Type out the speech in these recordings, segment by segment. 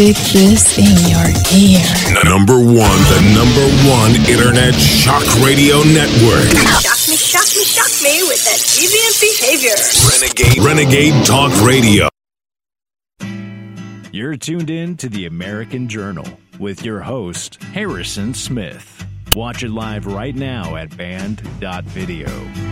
Stick this in your ear. Number one, the number one internet shock radio network. Shock me, shock me, shock me with that deviant behavior. Renegade, Renegade Talk Radio. You're tuned in to the American Journal with your host, Harrison Smith. Watch it live right now at band.video.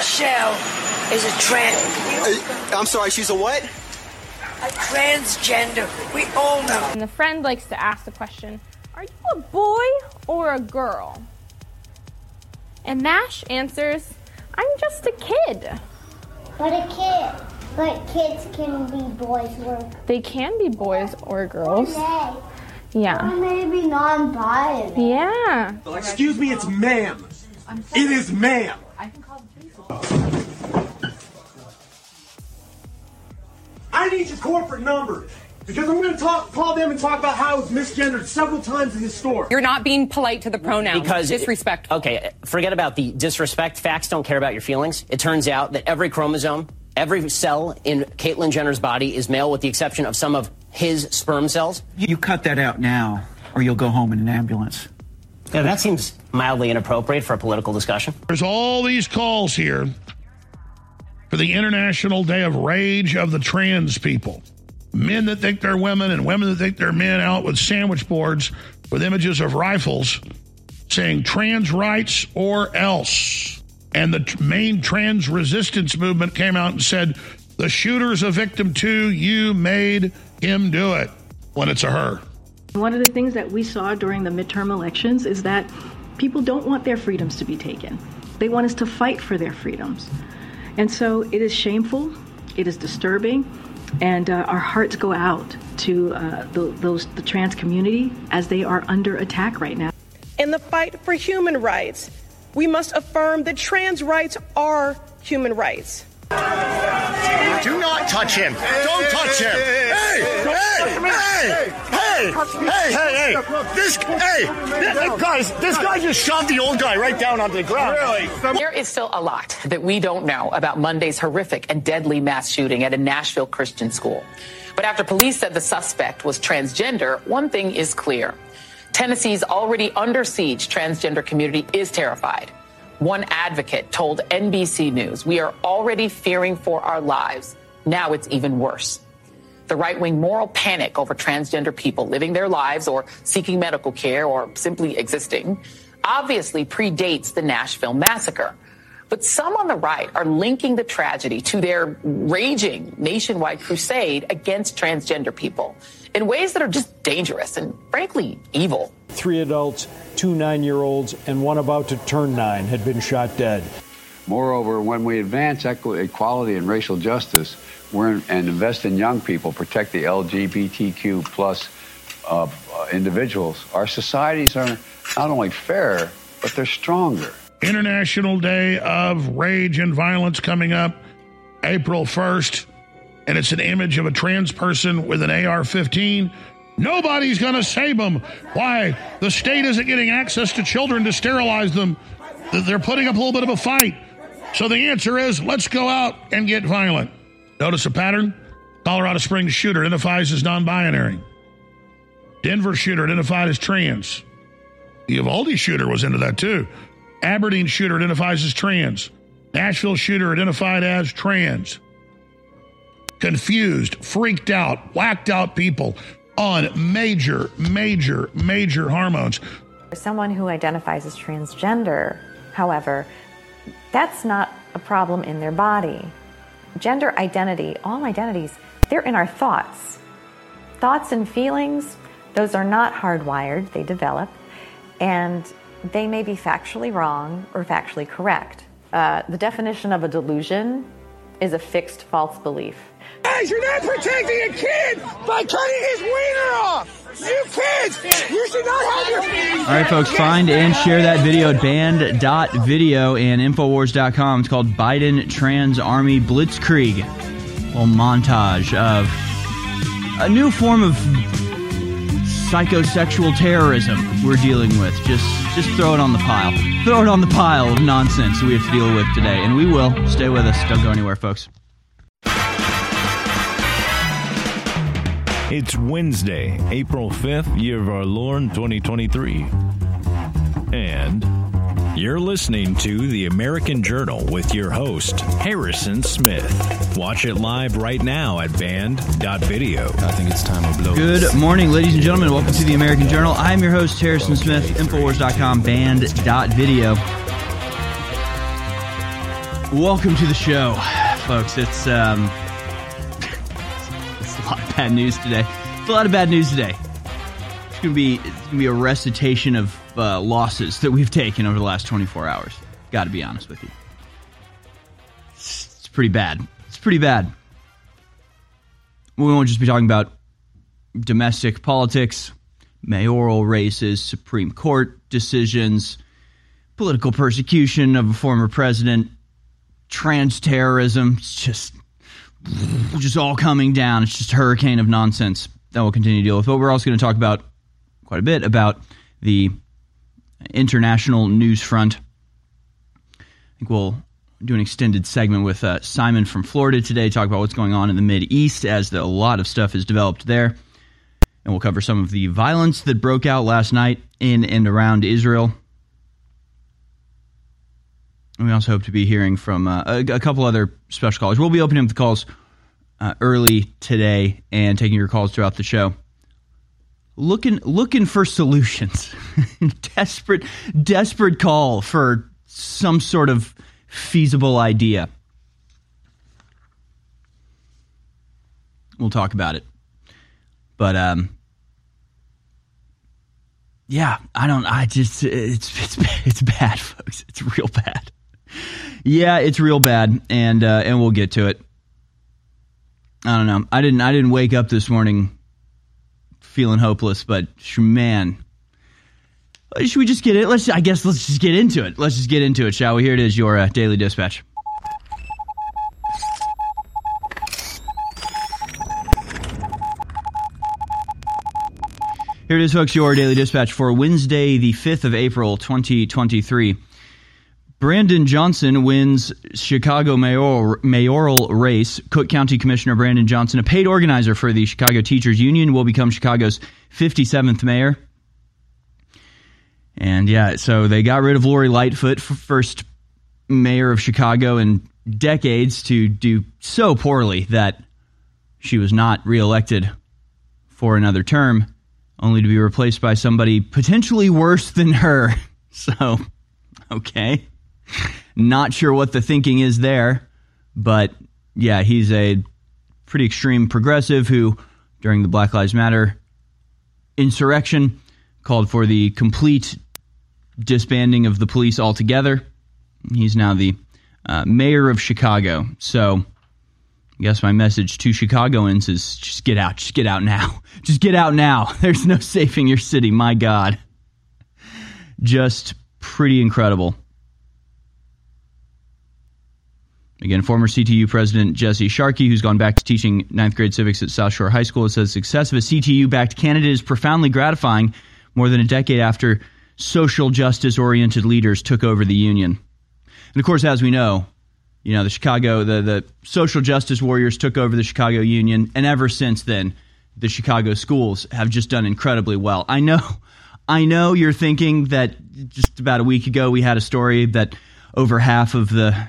Michelle is a trans. I'm sorry, she's a what? A transgender. We all know. And the friend likes to ask the question Are you a boy or a girl? And Nash answers, I'm just a kid. But a kid, but kids can be boys or They can be boys or girls. they. Yeah. Or maybe non-binary. Yeah. Excuse me, it's ma'am. It is ma'am. I need your corporate number because I'm going to talk, call them and talk about how it's misgendered several times in this store. You're not being polite to the pronouns. Because disrespect. Okay, forget about the disrespect. Facts don't care about your feelings. It turns out that every chromosome, every cell in Caitlyn Jenner's body is male, with the exception of some of his sperm cells. You cut that out now, or you'll go home in an ambulance. Yeah, that seems mildly inappropriate for a political discussion. There's all these calls here for the International Day of Rage of the Trans People. Men that think they're women and women that think they're men out with sandwich boards with images of rifles saying trans rights or else. And the main trans resistance movement came out and said, the shooter's a victim too. You made him do it when it's a her. One of the things that we saw during the midterm elections is that people don't want their freedoms to be taken. They want us to fight for their freedoms. And so it is shameful, it is disturbing, and uh, our hearts go out to uh, the, those, the trans community as they are under attack right now. In the fight for human rights, we must affirm that trans rights are human rights. Do not touch him. Don't touch him. Hey, hey, hey, hey, hey, hey, hey. This, hey, this, guys, this guy just shoved the old guy right down onto the ground. Really? There is still a lot that we don't know about Monday's horrific and deadly mass shooting at a Nashville Christian school. But after police said the suspect was transgender, one thing is clear. Tennessee's already under siege transgender community is terrified. One advocate told NBC News, We are already fearing for our lives. Now it's even worse. The right wing moral panic over transgender people living their lives or seeking medical care or simply existing obviously predates the Nashville massacre. But some on the right are linking the tragedy to their raging nationwide crusade against transgender people in ways that are just dangerous and frankly evil. Three adults, two nine year olds, and one about to turn nine had been shot dead. Moreover, when we advance equality and racial justice we're in, and invest in young people, protect the LGBTQ plus uh, uh, individuals, our societies are not only fair, but they're stronger. International Day of Rage and Violence coming up April 1st. And it's an image of a trans person with an AR 15. Nobody's going to save them. Why? The state isn't getting access to children to sterilize them. They're putting up a little bit of a fight. So the answer is let's go out and get violent. Notice a pattern? Colorado Springs shooter identifies as non binary. Denver shooter identified as trans. The Uvalde shooter was into that too. Aberdeen shooter identifies as trans. Nashville shooter identified as trans. Confused, freaked out, whacked out people on major, major, major hormones. For someone who identifies as transgender, however, that's not a problem in their body. Gender identity, all identities, they're in our thoughts. Thoughts and feelings, those are not hardwired, they develop, and they may be factually wrong or factually correct. Uh, the definition of a delusion is a fixed false belief. Guys, you're not protecting a kid by cutting his wiener off. You kids, you should not have your. All right, folks, find and share that video at band.video and Infowars.com. It's called Biden Trans Army Blitzkrieg. A montage of a new form of psychosexual terrorism we're dealing with. Just just throw it on the pile. Throw it on the pile of nonsense we have to deal with today, and we will. Stay with us. Don't go anywhere, folks. It's Wednesday, April 5th, year of our Lord 2023. And you're listening to the American Journal with your host, Harrison Smith. Watch it live right now at band.video. I think it's time to blow. Good morning, ladies and gentlemen. Welcome to the American Journal. I'm your host, Harrison Smith, Infowars.com, band.video. Welcome to the show, folks. It's, um, it's a lot of bad news today. It's a lot of bad news today. It's gonna be it's gonna be a recitation of uh, losses that we've taken over the last 24 hours. Got to be honest with you. It's, it's pretty bad. It's pretty bad. We won't just be talking about domestic politics, mayoral races, Supreme Court decisions, political persecution of a former president, trans terrorism. It's just just all coming down. It's just a hurricane of nonsense that we'll continue to deal with. But we're also going to talk about quite a bit about the international news front. I think we'll do an extended segment with uh, Simon from Florida today, talk about what's going on in the Mid East as the, a lot of stuff is developed there. And we'll cover some of the violence that broke out last night in and around Israel. We also hope to be hearing from uh, a, a, couple other special callers. We'll be opening up the calls uh, early today and taking your calls throughout the show looking looking for solutions. desperate desperate call for some sort of feasible idea. We'll talk about it. But um yeah, I don't I just it's it's it's bad folks. It's real bad. Yeah, it's real bad and uh and we'll get to it. I don't know. I didn't I didn't wake up this morning feeling hopeless, but man, should we just get it? Let's. I guess let's just get into it. Let's just get into it, shall we? Here it is, your uh, daily dispatch. Here it is, folks. Your daily dispatch for Wednesday, the fifth of April, twenty twenty three. Brandon Johnson wins Chicago mayor, mayoral race. Cook County Commissioner Brandon Johnson, a paid organizer for the Chicago Teachers Union, will become Chicago's 57th mayor. And yeah, so they got rid of Lori Lightfoot, first mayor of Chicago in decades, to do so poorly that she was not reelected for another term, only to be replaced by somebody potentially worse than her. So, okay. Not sure what the thinking is there, but yeah, he's a pretty extreme progressive who, during the Black Lives Matter insurrection, called for the complete disbanding of the police altogether. He's now the uh, mayor of Chicago. So, I guess my message to Chicagoans is just get out. Just get out now. Just get out now. There's no saving your city. My God. Just pretty incredible. Again, former CTU president Jesse Sharkey, who's gone back to teaching ninth grade civics at South Shore High School, says success of a CTU backed candidate is profoundly gratifying more than a decade after social justice oriented leaders took over the union. And of course, as we know, you know, the Chicago, the, the social justice warriors took over the Chicago Union, and ever since then, the Chicago schools have just done incredibly well. I know, I know you're thinking that just about a week ago we had a story that over half of the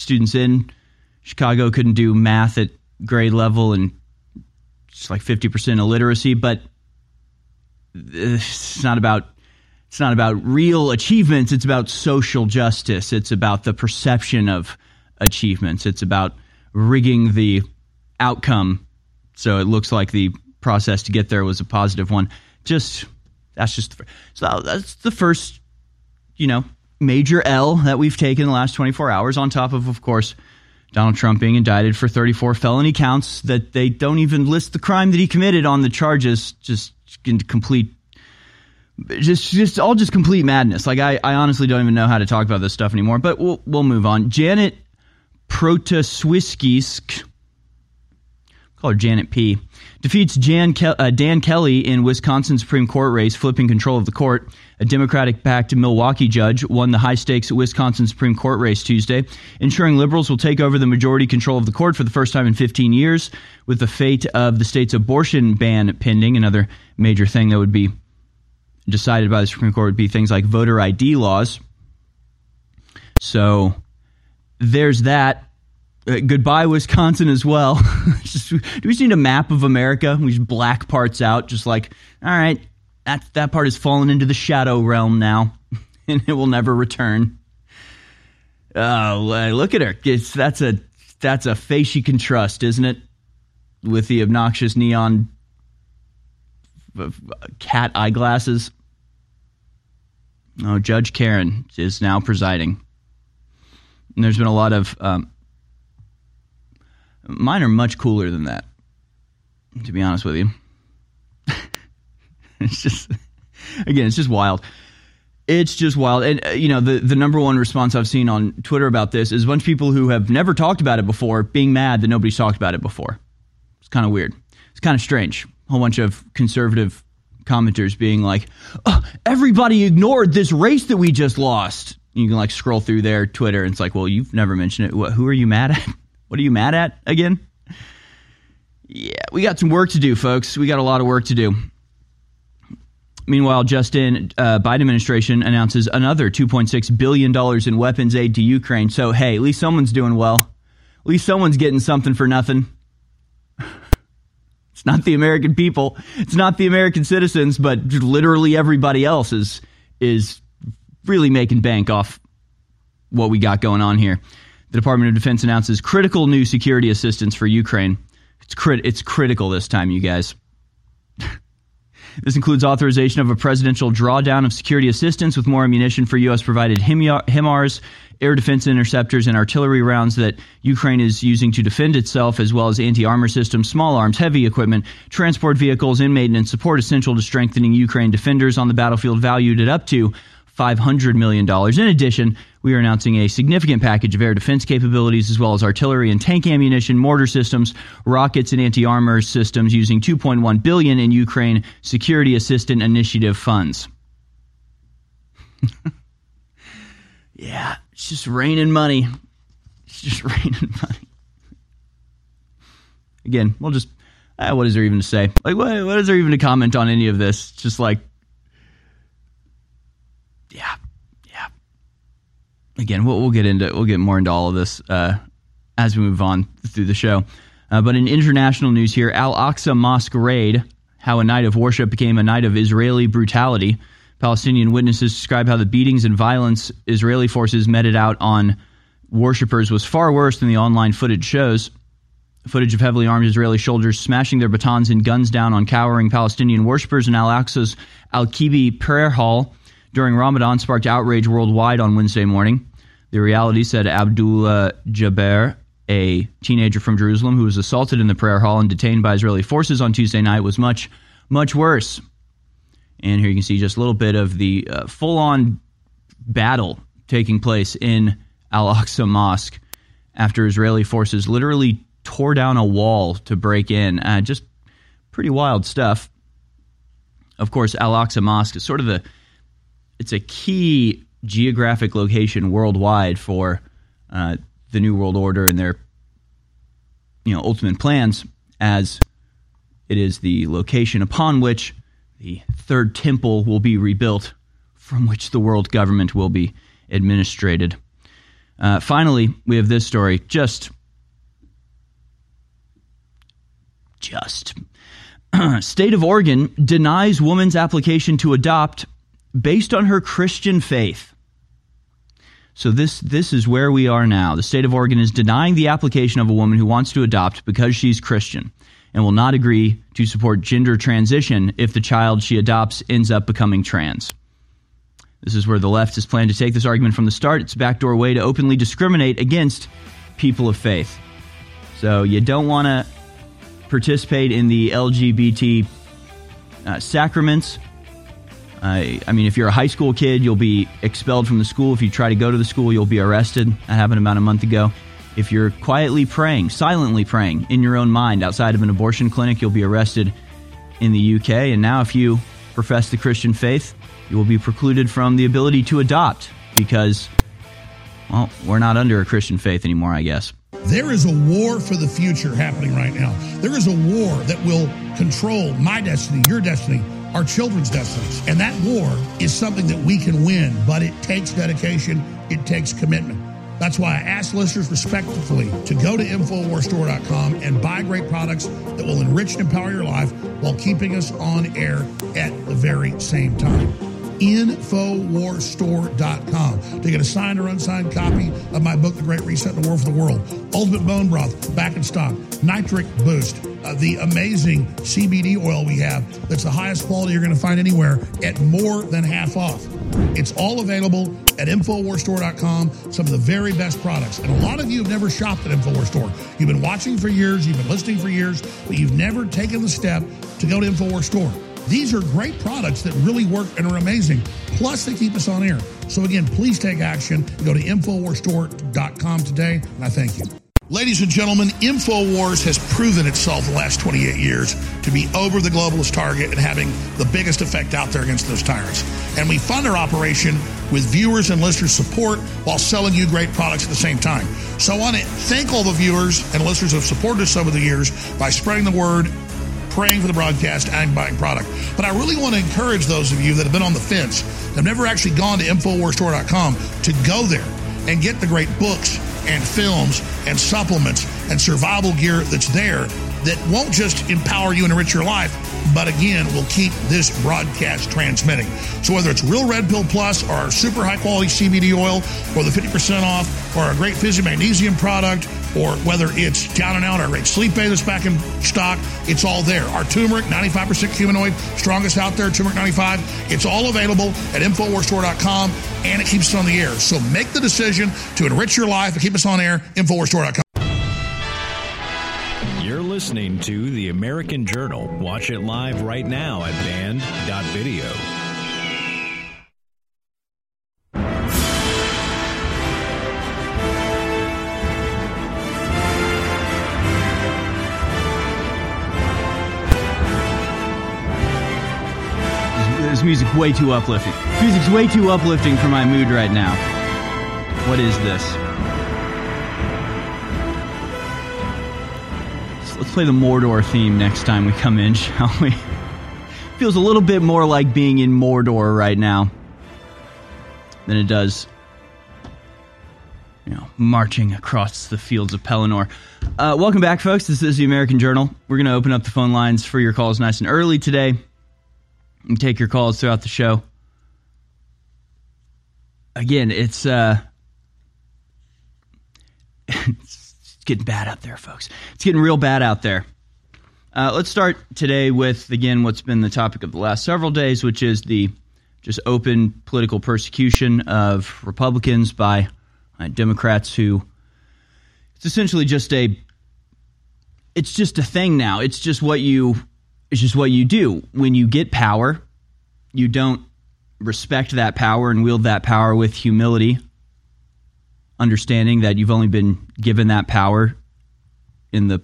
students in Chicago couldn't do math at grade level and it's like 50% illiteracy, but it's not about it's not about real achievements, it's about social justice. It's about the perception of achievements. It's about rigging the outcome so it looks like the process to get there was a positive one. Just that's just the, so that's the first you know major L that we've taken the last 24 hours, on top of, of course, Donald Trump being indicted for 34 felony counts that they don't even list the crime that he committed on the charges, just complete. Just, just all just complete madness. Like I, I honestly don't even know how to talk about this stuff anymore. But we'll, we'll move on. Janet Protaswiskisk, call her Janet P. Defeats Jan Ke- uh, Dan Kelly in Wisconsin Supreme Court race, flipping control of the court. A Democratic backed Milwaukee judge won the high stakes Wisconsin Supreme Court race Tuesday, ensuring liberals will take over the majority control of the court for the first time in 15 years, with the fate of the state's abortion ban pending. Another major thing that would be decided by the Supreme Court would be things like voter ID laws. So there's that. Uh, goodbye, Wisconsin, as well. just, do we just need a map of America? We just black parts out, just like, all right, that, that part has fallen into the shadow realm now, and it will never return. Oh, look at her. It's, that's a that's a face you can trust, isn't it? With the obnoxious neon cat eyeglasses. Oh, Judge Karen is now presiding. And there's been a lot of um, Mine are much cooler than that, to be honest with you. it's just, again, it's just wild. It's just wild. And, uh, you know, the, the number one response I've seen on Twitter about this is a bunch of people who have never talked about it before being mad that nobody's talked about it before. It's kind of weird. It's kind of strange. A whole bunch of conservative commenters being like, oh, everybody ignored this race that we just lost. You can like scroll through their Twitter and it's like, well, you've never mentioned it. What, who are you mad at? What are you mad at again? Yeah, we got some work to do, folks. We got a lot of work to do. Meanwhile, Justin uh, Biden administration announces another 2.6 billion dollars in weapons aid to Ukraine. So hey, at least someone's doing well. At least someone's getting something for nothing. it's not the American people. It's not the American citizens, but literally everybody else is is really making bank off what we got going on here the Department of Defense announces critical new security assistance for Ukraine. It's, crit- it's critical this time, you guys. this includes authorization of a presidential drawdown of security assistance with more ammunition for U.S. provided HIMARS, air defense interceptors, and artillery rounds that Ukraine is using to defend itself, as well as anti armor systems, small arms, heavy equipment, transport vehicles, and maintenance support essential to strengthening Ukraine defenders on the battlefield, valued at up to $500 million. In addition, we are announcing a significant package of air defense capabilities as well as artillery and tank ammunition, mortar systems, rockets and anti-armor systems using 2.1 billion in Ukraine Security Assistance Initiative funds. yeah, it's just raining money. It's just raining money. Again, we'll just uh, what is there even to say? Like, what, what is there even to comment on any of this? Just like yeah, yeah. Again, we'll, we'll get into we'll get more into all of this uh, as we move on through the show. Uh, but in international news here, Al Aqsa Mosque raid, how a night of worship became a night of Israeli brutality. Palestinian witnesses describe how the beatings and violence Israeli forces meted out on worshippers was far worse than the online footage shows. Footage of heavily armed Israeli soldiers smashing their batons and guns down on cowering Palestinian worshippers in Al Aqsa's Al Qibli prayer hall during Ramadan sparked outrage worldwide on Wednesday morning. The reality said Abdullah Jaber, a teenager from Jerusalem who was assaulted in the prayer hall and detained by Israeli forces on Tuesday night, was much, much worse. And here you can see just a little bit of the uh, full on battle taking place in Al Aqsa Mosque after Israeli forces literally tore down a wall to break in. Uh, just pretty wild stuff. Of course, Al Aqsa Mosque is sort of the it's a key geographic location worldwide for uh, the New World Order and their you know ultimate plans, as it is the location upon which the third temple will be rebuilt, from which the world government will be administrated. Uh, finally, we have this story. Just, just. State of Oregon denies woman's application to adopt based on her Christian faith. So this this is where we are now. The state of Oregon is denying the application of a woman who wants to adopt because she's Christian and will not agree to support gender transition if the child she adopts ends up becoming trans. This is where the left has planned to take this argument from the start. It's a backdoor way to openly discriminate against people of faith. So you don't want to participate in the LGBT uh, sacraments I, mean, if you're a high school kid, you'll be expelled from the school. If you try to go to the school, you'll be arrested. That happened about a month ago. If you're quietly praying, silently praying in your own mind outside of an abortion clinic, you'll be arrested in the UK. And now, if you profess the Christian faith, you will be precluded from the ability to adopt because, well, we're not under a Christian faith anymore, I guess. There is a war for the future happening right now. There is a war that will control my destiny, your destiny, our children's destinies. And that war is something that we can win, but it takes dedication, it takes commitment. That's why I ask listeners respectfully to go to InfoWarsStore.com and buy great products that will enrich and empower your life while keeping us on air at the very same time. Infowarstore.com to get a signed or unsigned copy of my book, The Great Reset and the War for the World. Ultimate Bone Broth, back in stock. Nitric Boost, uh, the amazing CBD oil we have that's the highest quality you're going to find anywhere at more than half off. It's all available at InfoWarsStore.com, some of the very best products. And a lot of you have never shopped at InfoWars Store. You've been watching for years, you've been listening for years, but you've never taken the step to go to InfoWars Store. These are great products that really work and are amazing. Plus, they keep us on air. So, again, please take action. Go to InfoWarsStore.com today, and I thank you. Ladies and gentlemen, InfoWars has proven itself the last 28 years to be over the globalist target and having the biggest effect out there against those tyrants. And we fund our operation with viewers and listeners' support while selling you great products at the same time. So I want to thank all the viewers and listeners who have supported us over the years by spreading the word, praying for the broadcast, and buying product. But I really want to encourage those of you that have been on the fence, have never actually gone to InfoWarsStore.com, to go there and get the great books and films and supplements and survival gear that's there that won't just empower you and enrich your life, but again, will keep this broadcast transmitting. So whether it's Real Red Pill Plus or our super high quality CBD oil or the 50% off or our great Fizzy Magnesium product or whether it's Down and Out, our great Sleep Aid that's back in stock, it's all there. Our turmeric, 95% curcuminoid, strongest out there, turmeric 95. It's all available at InfoWarsStore.com and it keeps us on the air. So make the decision to enrich your life and keep us on air, InfoWarsStore.com. You're listening to The American Journal. Watch it live right now at band.video. way too uplifting. Music's way too uplifting for my mood right now. What is this? Let's play the Mordor theme next time we come in, shall we? Feels a little bit more like being in Mordor right now than it does, you know, marching across the fields of Pelennor. Uh, welcome back, folks. This is the American Journal. We're going to open up the phone lines for your calls nice and early today and take your calls throughout the show. Again, it's uh it's getting bad out there, folks. It's getting real bad out there. Uh, let's start today with again what's been the topic of the last several days, which is the just open political persecution of Republicans by uh, Democrats who it's essentially just a it's just a thing now. It's just what you it's just what you do. When you get power, you don't respect that power and wield that power with humility, understanding that you've only been given that power in the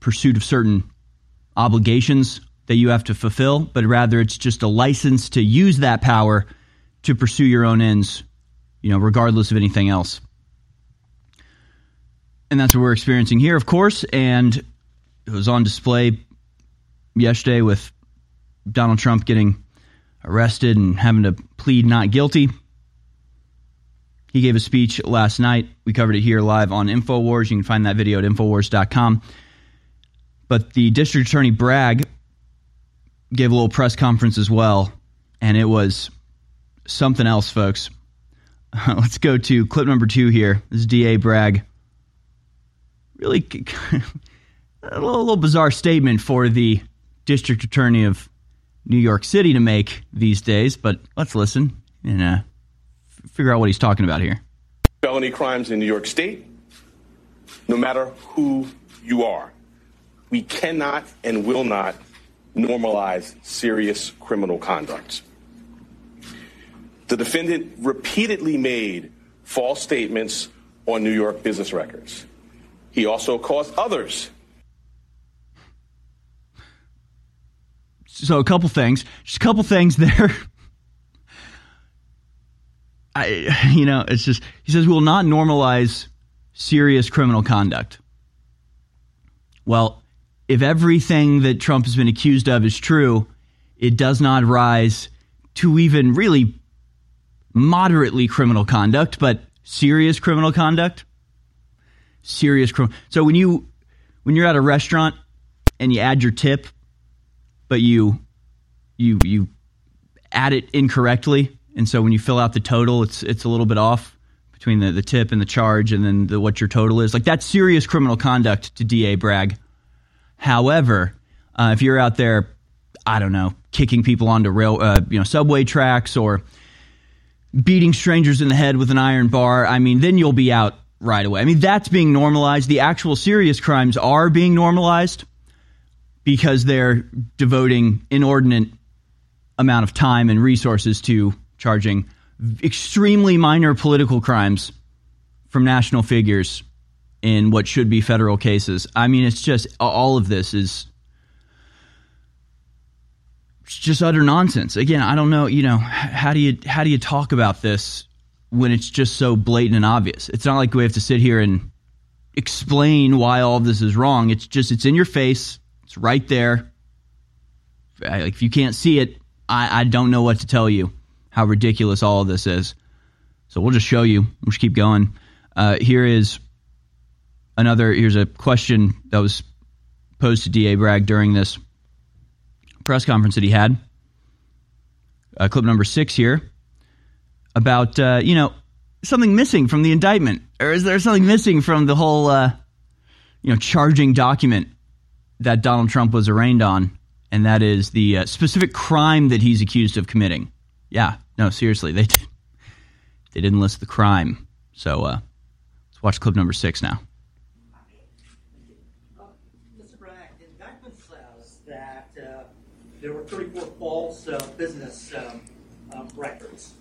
pursuit of certain obligations that you have to fulfill, but rather it's just a license to use that power to pursue your own ends, you know, regardless of anything else. And that's what we're experiencing here, of course, and it was on display yesterday with Donald Trump getting arrested and having to plead not guilty. He gave a speech last night. We covered it here live on InfoWars. You can find that video at InfoWars.com. But the district attorney Bragg gave a little press conference as well, and it was something else, folks. Let's go to clip number two here. This is DA Bragg. Really a little, bizarre statement for the district attorney of New York City to make these days, but let's listen and uh, figure out what he's talking about here. Felony crimes in New York State, no matter who you are, we cannot and will not normalize serious criminal conduct. The defendant repeatedly made false statements on New York business records. He also caused others. So a couple things, just a couple things there. I, you know, it's just he says we will not normalize serious criminal conduct. Well, if everything that Trump has been accused of is true, it does not rise to even really moderately criminal conduct, but serious criminal conduct. Serious criminal. So when you when you're at a restaurant and you add your tip, but you you you add it incorrectly, and so when you fill out the total, it's it's a little bit off between the, the tip and the charge, and then the, what your total is. Like that's serious criminal conduct to DA Bragg. However, uh, if you're out there, I don't know, kicking people onto rail, uh, you know, subway tracks or beating strangers in the head with an iron bar, I mean, then you'll be out right away. I mean, that's being normalized. The actual serious crimes are being normalized because they're devoting inordinate amount of time and resources to charging extremely minor political crimes from national figures in what should be federal cases. I mean, it's just all of this is just utter nonsense. Again, I don't know, you know, how do you how do you talk about this when it's just so blatant and obvious? It's not like we have to sit here and explain why all of this is wrong. It's just it's in your face. It's right there. If you can't see it, I, I don't know what to tell you. How ridiculous all of this is. So we'll just show you. We'll just keep going. Uh, here is another. Here's a question that was posed to Da Bragg during this press conference that he had. Uh, clip number six here about uh, you know something missing from the indictment, or is there something missing from the whole uh, you know charging document that Donald Trump was arraigned on, and that is the uh, specific crime that he's accused of committing. Yeah, no, seriously, they did, they didn't list the crime. So uh, let's watch clip number six now. Uh, Mr. Bragg, indictment says that there were 34 false uh, business um, um, records.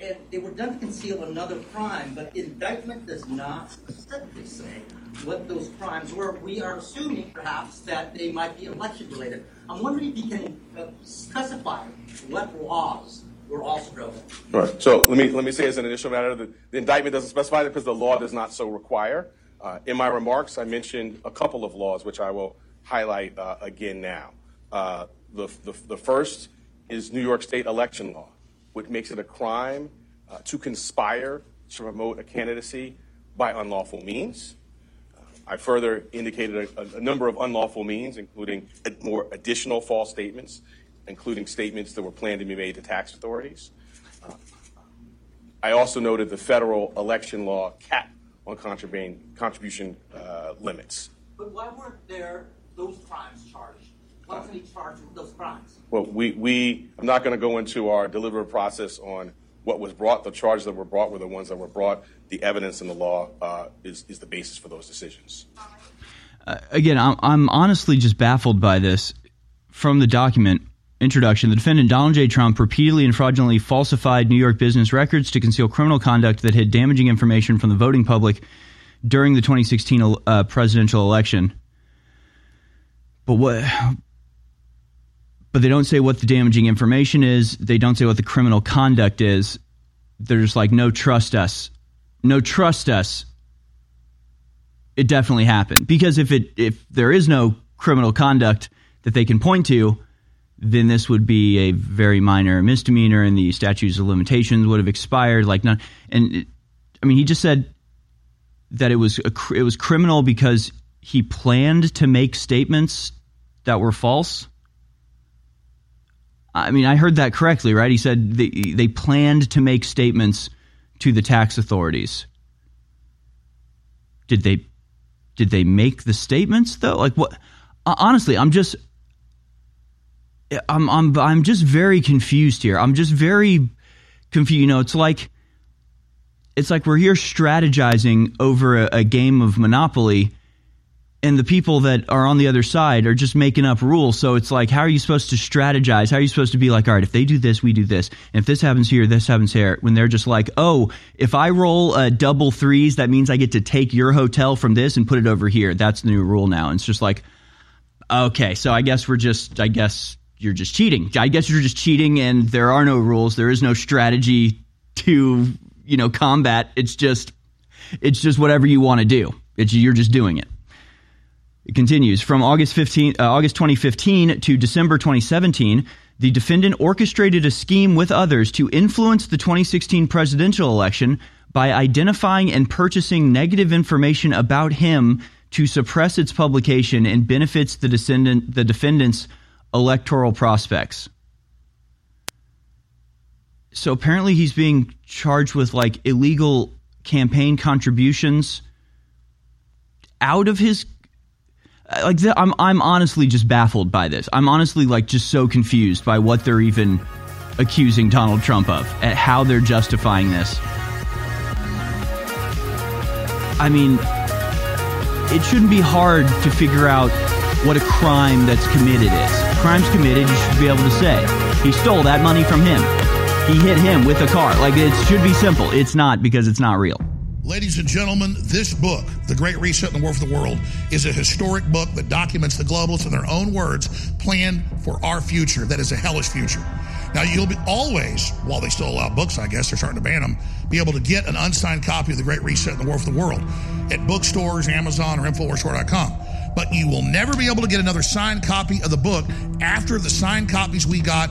And they were done to conceal another crime, but indictment does not specifically say what those crimes were. We are assuming, perhaps, that they might be election related. I'm wondering if you can uh, specify what laws were also broken. Right. So let me let me say as an initial matter, the, the indictment doesn't specify that because the law does not so require. Uh, in my remarks, I mentioned a couple of laws which I will highlight uh, again now. Uh, the, the, the, first is New York State election law, which makes it a crime uh, to conspire to promote a candidacy by unlawful means. Uh, I further indicated a, a, number of unlawful means, including more additional false statements, including statements that were planned to be made to tax authorities. Uh, I also noted the federal election law cap on contribution uh, limits. But why weren't there those crimes charged? Why wasn't charged with those crimes? Well, we, we I'm not going to go into our deliberative process on what was brought. The charges that were brought were the ones that were brought. The evidence in the law uh, is, is the basis for those decisions. Uh, again, I'm, I'm honestly just baffled by this. From the document introduction, the defendant Donald J. Trump repeatedly and fraudulently falsified New York business records to conceal criminal conduct that hid damaging information from the voting public during the 2016 uh, presidential election. But what? But they don't say what the damaging information is. They don't say what the criminal conduct is. They're just like, no, trust us. No, trust us. It definitely happened because if it if there is no criminal conduct that they can point to, then this would be a very minor misdemeanor, and the statutes of limitations would have expired. Like none, and it, I mean, he just said that it was a, it was criminal because he planned to make statements that were false. I mean, I heard that correctly, right? He said they, they planned to make statements to the tax authorities. Did they did they make the statements though? Like what honestly, I'm just I'm I'm I'm just very confused here. I'm just very confused. You know, it's like it's like we're here strategizing over a, a game of Monopoly, and the people that are on the other side are just making up rules. So it's like, how are you supposed to strategize? How are you supposed to be like, all right, if they do this, we do this. And if this happens here, this happens here. When they're just like, oh, if I roll a double threes, that means I get to take your hotel from this and put it over here. That's the new rule now. And it's just like, okay, so I guess we're just, I guess you're just cheating. I guess you're just cheating and there are no rules. There is no strategy to, you know, combat. It's just, it's just whatever you want to do. It's, you're just doing it. It continues from August 15, uh, August 2015 to December 2017. The defendant orchestrated a scheme with others to influence the 2016 presidential election by identifying and purchasing negative information about him to suppress its publication and benefits the descendant the defendant's electoral prospects. So apparently he's being charged with like illegal campaign contributions out of his Uh, like th- I'm I'm honestly just baffled by this. I'm honestly like just so confused by what they're even accusing Donald Trump of at how they're justifying this. I mean, it shouldn't be hard to figure out what a crime that's committed is. Crime's committed, you should be able to say he stole that money from him. He hit him with a car. Like it should be simple. It's not because it's not real. Ladies and gentlemen, this book, The Great Reset and the War for the World, is a historic book that documents the globalists in their own words plan for our future. That is a hellish future. Now, you'll be always, while they still allow books, I guess they're starting to ban them, be able to get an unsigned copy of The Great Reset and the War for the World at bookstores, Amazon, or InfoWarsStore.com. But you will never be able to get another signed copy of the book after the signed copies we got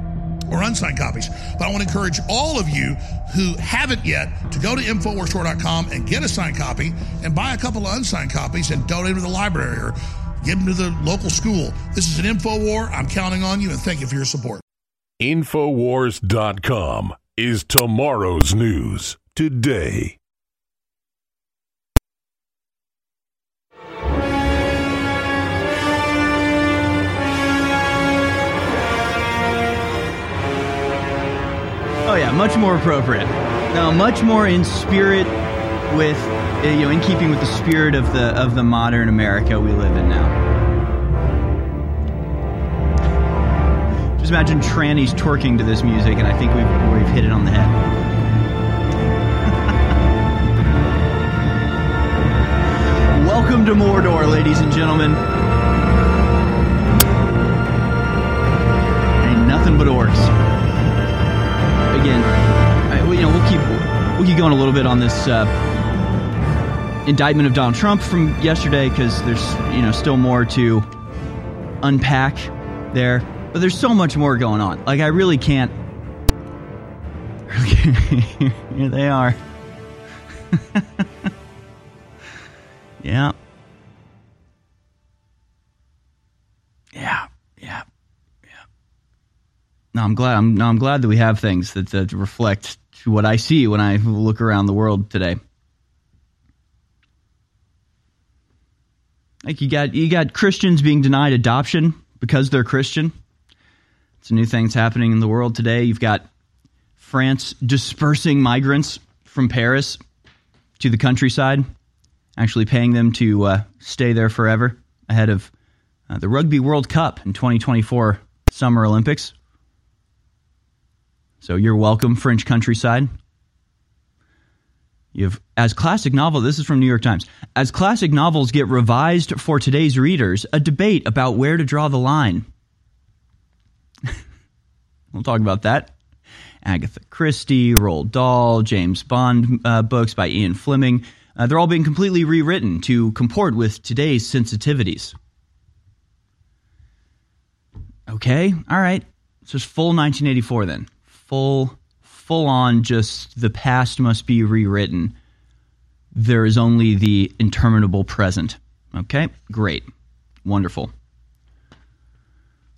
or unsigned copies. But I want to encourage all of you who haven't yet to go to InfoWarsStore.com and get a signed copy and buy a couple of unsigned copies and donate them to the library or give them to the local school. This is an info war. I'm counting on you and thank you for your support. Infowars.com is tomorrow's news today. Oh yeah, much more appropriate. Now, much more in spirit with uh, you know in keeping with the spirit of the of the modern America we live in now. Just imagine trannies twerking to this music, and I think we've we've hit it on the head. Welcome to Mordor, ladies and gentlemen. Ain't nothing but orcs. You know, we'll keep we'll keep going a little bit on this uh, indictment of Donald Trump from yesterday because there's you know still more to unpack there, but there's so much more going on. Like I really can't. Here they are. yeah. Yeah. Yeah. No, I'm glad. I'm, no, I'm glad that we have things that, that reflect what I see when I look around the world today. Like you got you got Christians being denied adoption because they're Christian. It's a new thing that's happening in the world today. You've got France dispersing migrants from Paris to the countryside, actually paying them to uh, stay there forever ahead of uh, the Rugby World Cup in 2024 Summer Olympics. So you're welcome, French countryside. You've as classic novel. This is from New York Times. As classic novels get revised for today's readers, a debate about where to draw the line. we'll talk about that. Agatha Christie, Roald Dahl, James Bond uh, books by Ian Fleming. Uh, they're all being completely rewritten to comport with today's sensitivities. Okay, all right. So it's full 1984 then. Full, full on. Just the past must be rewritten. There is only the interminable present. Okay, great, wonderful.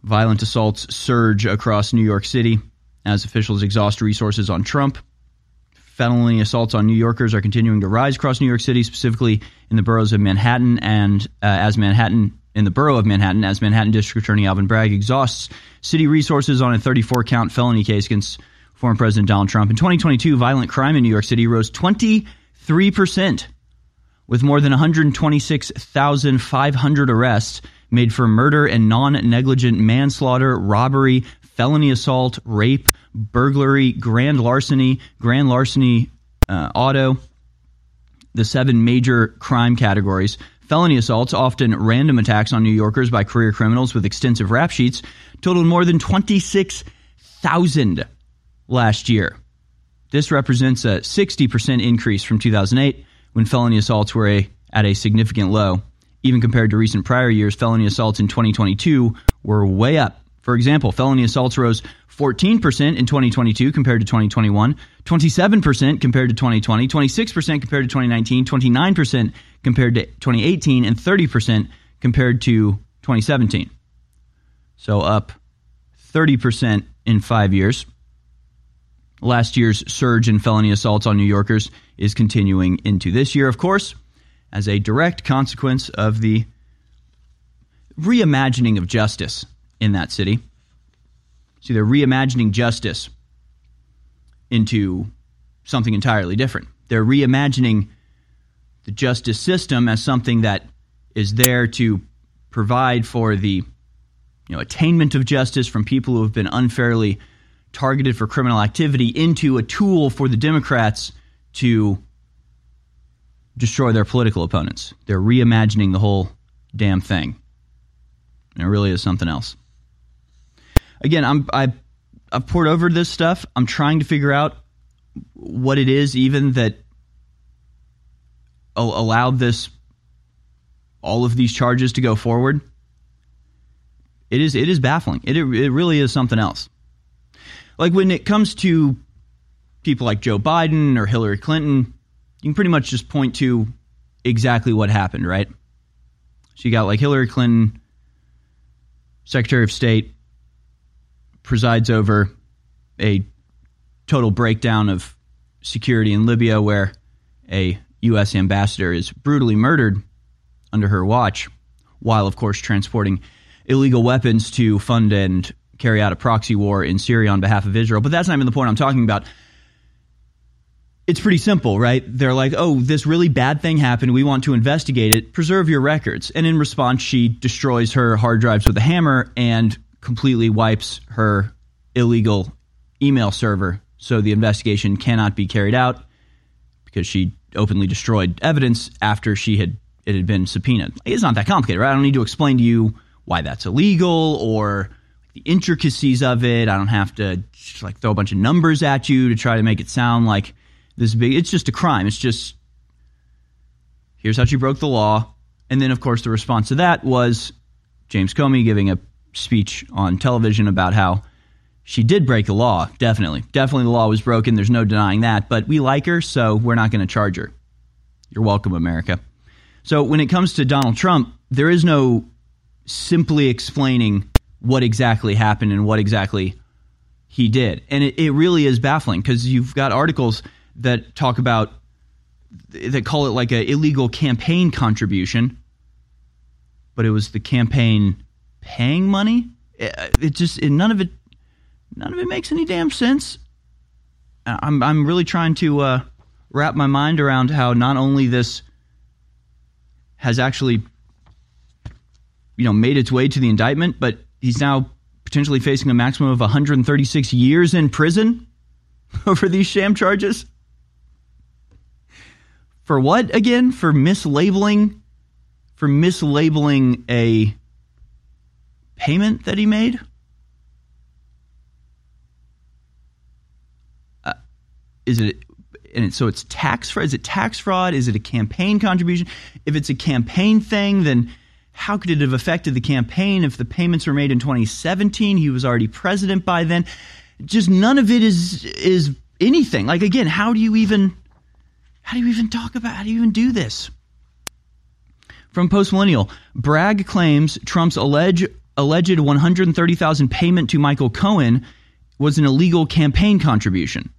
Violent assaults surge across New York City as officials exhaust resources on Trump. felony assaults on New Yorkers are continuing to rise across New York City, specifically in the boroughs of Manhattan and uh, as Manhattan in the borough of Manhattan, as Manhattan District Attorney Alvin Bragg exhausts city resources on a 34 count felony case against former President Donald Trump. In 2022, violent crime in New York City rose 23%, with more than 126,500 arrests made for murder and non negligent manslaughter, robbery, felony assault, rape, burglary, grand larceny, grand larceny, uh, auto, the seven major crime categories. Felony assaults, often random attacks on New Yorkers by career criminals with extensive rap sheets, totaled more than 26,000 last year. This represents a 60% increase from 2008 when felony assaults were a, at a significant low. Even compared to recent prior years, felony assaults in 2022 were way up. For example, felony assaults rose 14% in 2022 compared to 2021, 27% compared to 2020, 26% compared to 2019, 29% compared to 2018, and 30% compared to 2017. So up 30% in five years. Last year's surge in felony assaults on New Yorkers is continuing into this year, of course, as a direct consequence of the reimagining of justice in that city. See, they're reimagining justice into something entirely different. They're reimagining the justice system as something that is there to provide for the you know, attainment of justice from people who have been unfairly targeted for criminal activity into a tool for the Democrats to destroy their political opponents. They're reimagining the whole damn thing. And it really is something else. Again, I'm I I've poured over this stuff. I'm trying to figure out what it is even that allowed this all of these charges to go forward. It is it is baffling. It it really is something else. Like when it comes to people like Joe Biden or Hillary Clinton, you can pretty much just point to exactly what happened, right? So you got like Hillary Clinton, Secretary of State, presides over a total breakdown of security in Libya where a U.S. ambassador is brutally murdered under her watch, while, of course, transporting illegal weapons to fund and carry out a proxy war in Syria on behalf of Israel. But that's not even the point I'm talking about. It's pretty simple, right? They're like, oh, this really bad thing happened. We want to investigate it. Preserve your records. And in response, she destroys her hard drives with a hammer and completely wipes her illegal email server. So the investigation cannot be carried out because she openly destroyed evidence after she had it had been subpoenaed. It's not that complicated, right? I don't need to explain to you why that's illegal or the intricacies of it. I don't have to just like throw a bunch of numbers at you to try to make it sound like this big. It's just a crime. It's just here's how she broke the law. And then, of course, the response to that was James Comey giving a speech on television about how she did break the law. Definitely. Definitely the law was broken. There's no denying that. But we like her, so we're not going to charge her. You're welcome, America. So when it comes to Donald Trump, there is no simply explaining what exactly happened and what exactly he did. And it, it really is baffling because you've got articles that talk about, that call it like an illegal campaign contribution, but it was the campaign paying money. It, it just, it, none of it, none of it makes any damn sense. I'm, I'm really trying to uh, wrap my mind around how not only this has actually, you know, made its way to the indictment, but he's now potentially facing a maximum of 136 years in prison over these sham charges. For what again? For mislabeling for mislabeling a payment that he made? Uh, is it and so it's tax fraud? Is it tax fraud? Is it a campaign contribution? If it's a campaign thing, then how could it have affected the campaign if the payments were made in 2017? He was already president by then. Just none of it is is anything. Like again, how do you even how do you even talk about how do you even do this? From Post Millennial, Bragg claims Trump's alleged alleged 130,000 payment to Michael Cohen was an illegal campaign contribution.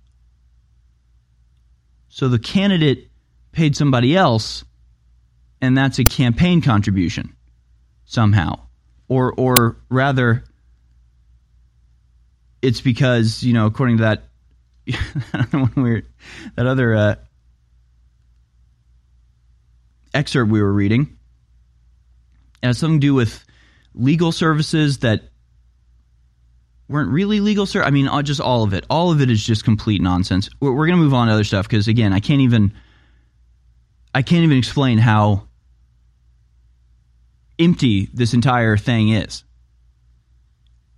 So the candidate paid somebody else, and that's a campaign contribution somehow. Or, or rather, it's because, you know, according to that, I don't know when we were, that other uh, excerpt we were reading, it has something to do with legal services that weren't really legal sir i mean just all of it. All of it is just complete nonsense. We're, we're going to move on to other stuff because again i can't even i can't even explain how empty this entire thing is.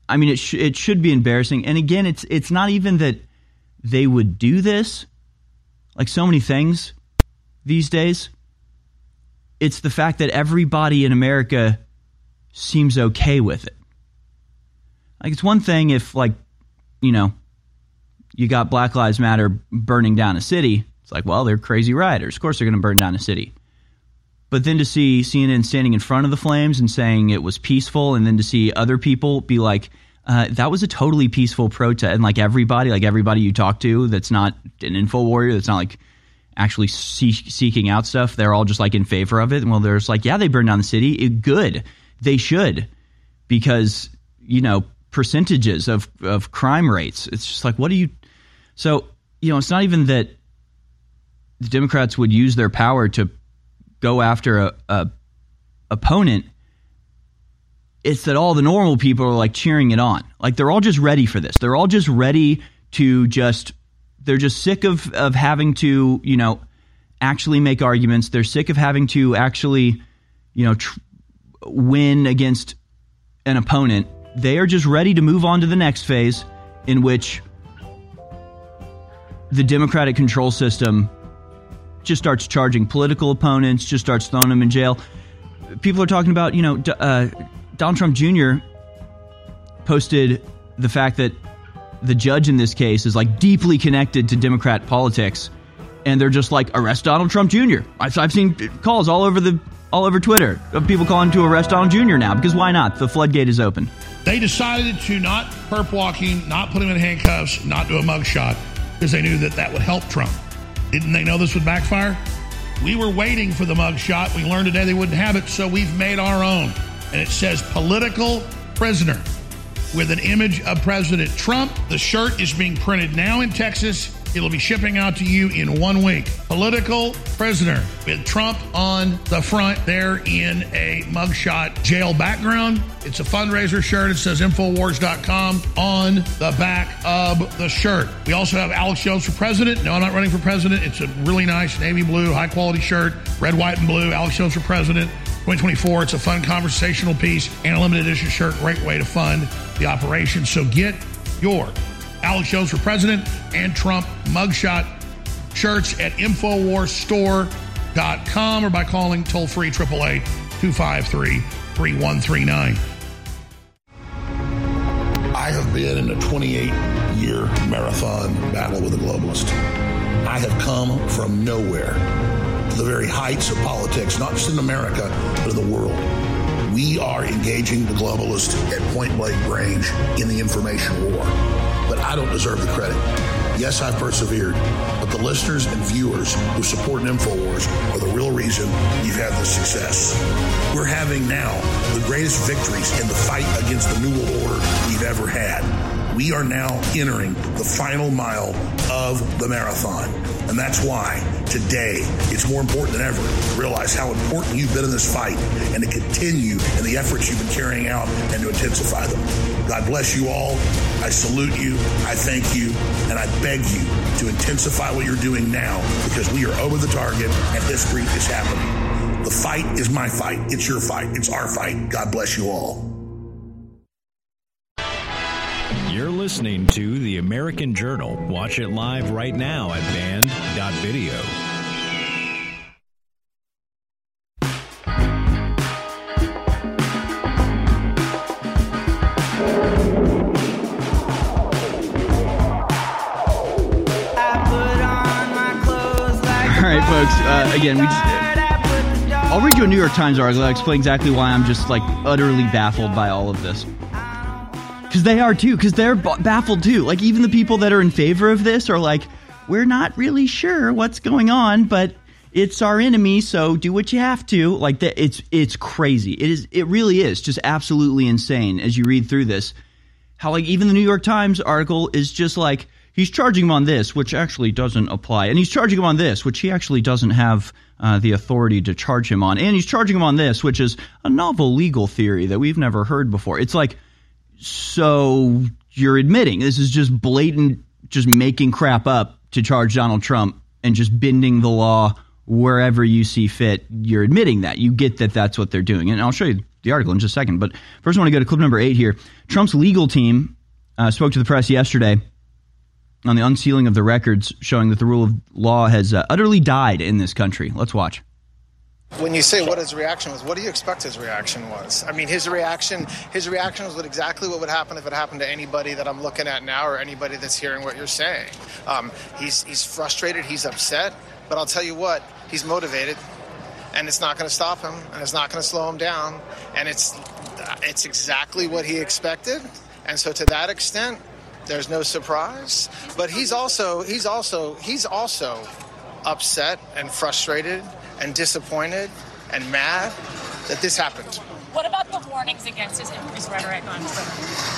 I mean it, sh- it should be embarrassing. And again it's it's not even that they would do this. Like so many things these days. It's the fact that everybody in america seems okay with it like it's one thing if like, you know, you got Black Lives Matter burning down a city. It's like, well, they're crazy rioters. Of course they're going to burn down a city. But then to see CNN standing in front of the flames and saying it was peaceful, and then to see other people be like, uh, that was a totally peaceful protest, and like everybody, like everybody you talk to, that's not an info warrior, that's not like actually see- seeking out stuff, they're all just like in favor of it. And well, there's like, yeah, they burned down the city. It, good, they should, because you know percentages of, of crime rates. It's just like, what do you. So, you know, it's not even that the Democrats would use their power to go after a, a opponent. It's that all the normal people are like cheering it on. Like they're all just ready for this. They're all just ready to just. They're just sick of, of having to, you know, actually make arguments. They're sick of having to actually, you know, tr- win against an opponent they are just ready to move on to the next phase in which the democratic control system just starts charging political opponents, just starts throwing them in jail. People are talking about, you know, uh, Donald Trump Jr. posted the fact that the judge in this case is like deeply connected to Democrat politics, and they're just like arrest Donald Trump Jr. I've seen calls all over the all over Twitter of people calling to arrest Donald Jr. now because why not? The floodgate is open. They decided to not perp walking, not put him in handcuffs, not do a mugshot because they knew that that would help Trump. Didn't they know this would backfire? We were waiting for the mugshot. We learned today they wouldn't have it, so we've made our own. And it says political prisoner with an image of President Trump. The shirt is being printed now in Texas It'll be shipping out to you in one week. Political prisoner with Trump on the front there in a mugshot jail background. It's a fundraiser shirt. It says Infowars.com on the back of the shirt. We also have Alex Jones for president. No, I'm not running for president. It's a really nice navy blue, high quality shirt, red, white, and blue. Alex Jones for president. 2024. It's a fun conversational piece and a limited edition shirt. Great way to fund the operation. So get your Alex Jones for president and Trump mugshot shirts at InfoWarsStore.com or by calling toll free 888 253 3139. I have been in a 28 year marathon battle with a globalist. I have come from nowhere to the very heights of politics, not just in America, but in the world. We are engaging the globalist at point blank range in the information war but I don't deserve the credit. Yes, I've persevered, but the listeners and viewers who support InfoWars are the real reason you've had this success. We're having now the greatest victories in the fight against the New World Order we've ever had. We are now entering the final mile of the marathon. And that's why today it's more important than ever to realize how important you've been in this fight and to continue in the efforts you've been carrying out and to intensify them. God bless you all. I salute you. I thank you. And I beg you to intensify what you're doing now because we are over the target and history is happening. The fight is my fight. It's your fight. It's our fight. God bless you all. You're listening to The American Journal. Watch it live right now at band.video. again, we just, I'll read you a New York Times article that explains exactly why I'm just like utterly baffled by all of this. Because they are too. Because they're baffled too. Like even the people that are in favor of this are like, we're not really sure what's going on, but it's our enemy, so do what you have to. Like that, it's it's crazy. It is. It really is just absolutely insane as you read through this. How like even the New York Times article is just like he's charging him on this, which actually doesn't apply, and he's charging him on this, which he actually doesn't have uh, the authority to charge him on, and he's charging him on this, which is a novel legal theory that we've never heard before. It's like so you're admitting this is just blatant, just making crap up to charge Donald Trump and just bending the law wherever you see fit. You're admitting that. You get that that's what they're doing. And I'll show you the article in just a second. But first, I want to go to clip number eight here. Trump's legal team uh, spoke to the press yesterday on the unsealing of the records showing that the rule of law has uh, utterly died in this country. Let's watch. When you say what his reaction was, what do you expect his reaction was? I mean, his reaction, his reaction was what exactly what would happen if it happened to anybody that I'm looking at now or anybody that's hearing what you're saying. Um, he's he's frustrated, he's upset, but I'll tell you what, he's motivated, and it's not going to stop him, and it's not going to slow him down, and it's it's exactly what he expected, and so to that extent, there's no surprise. But he's also he's also he's also upset and frustrated and disappointed and mad that this happened. What about the warnings against his increased rhetoric on Twitter?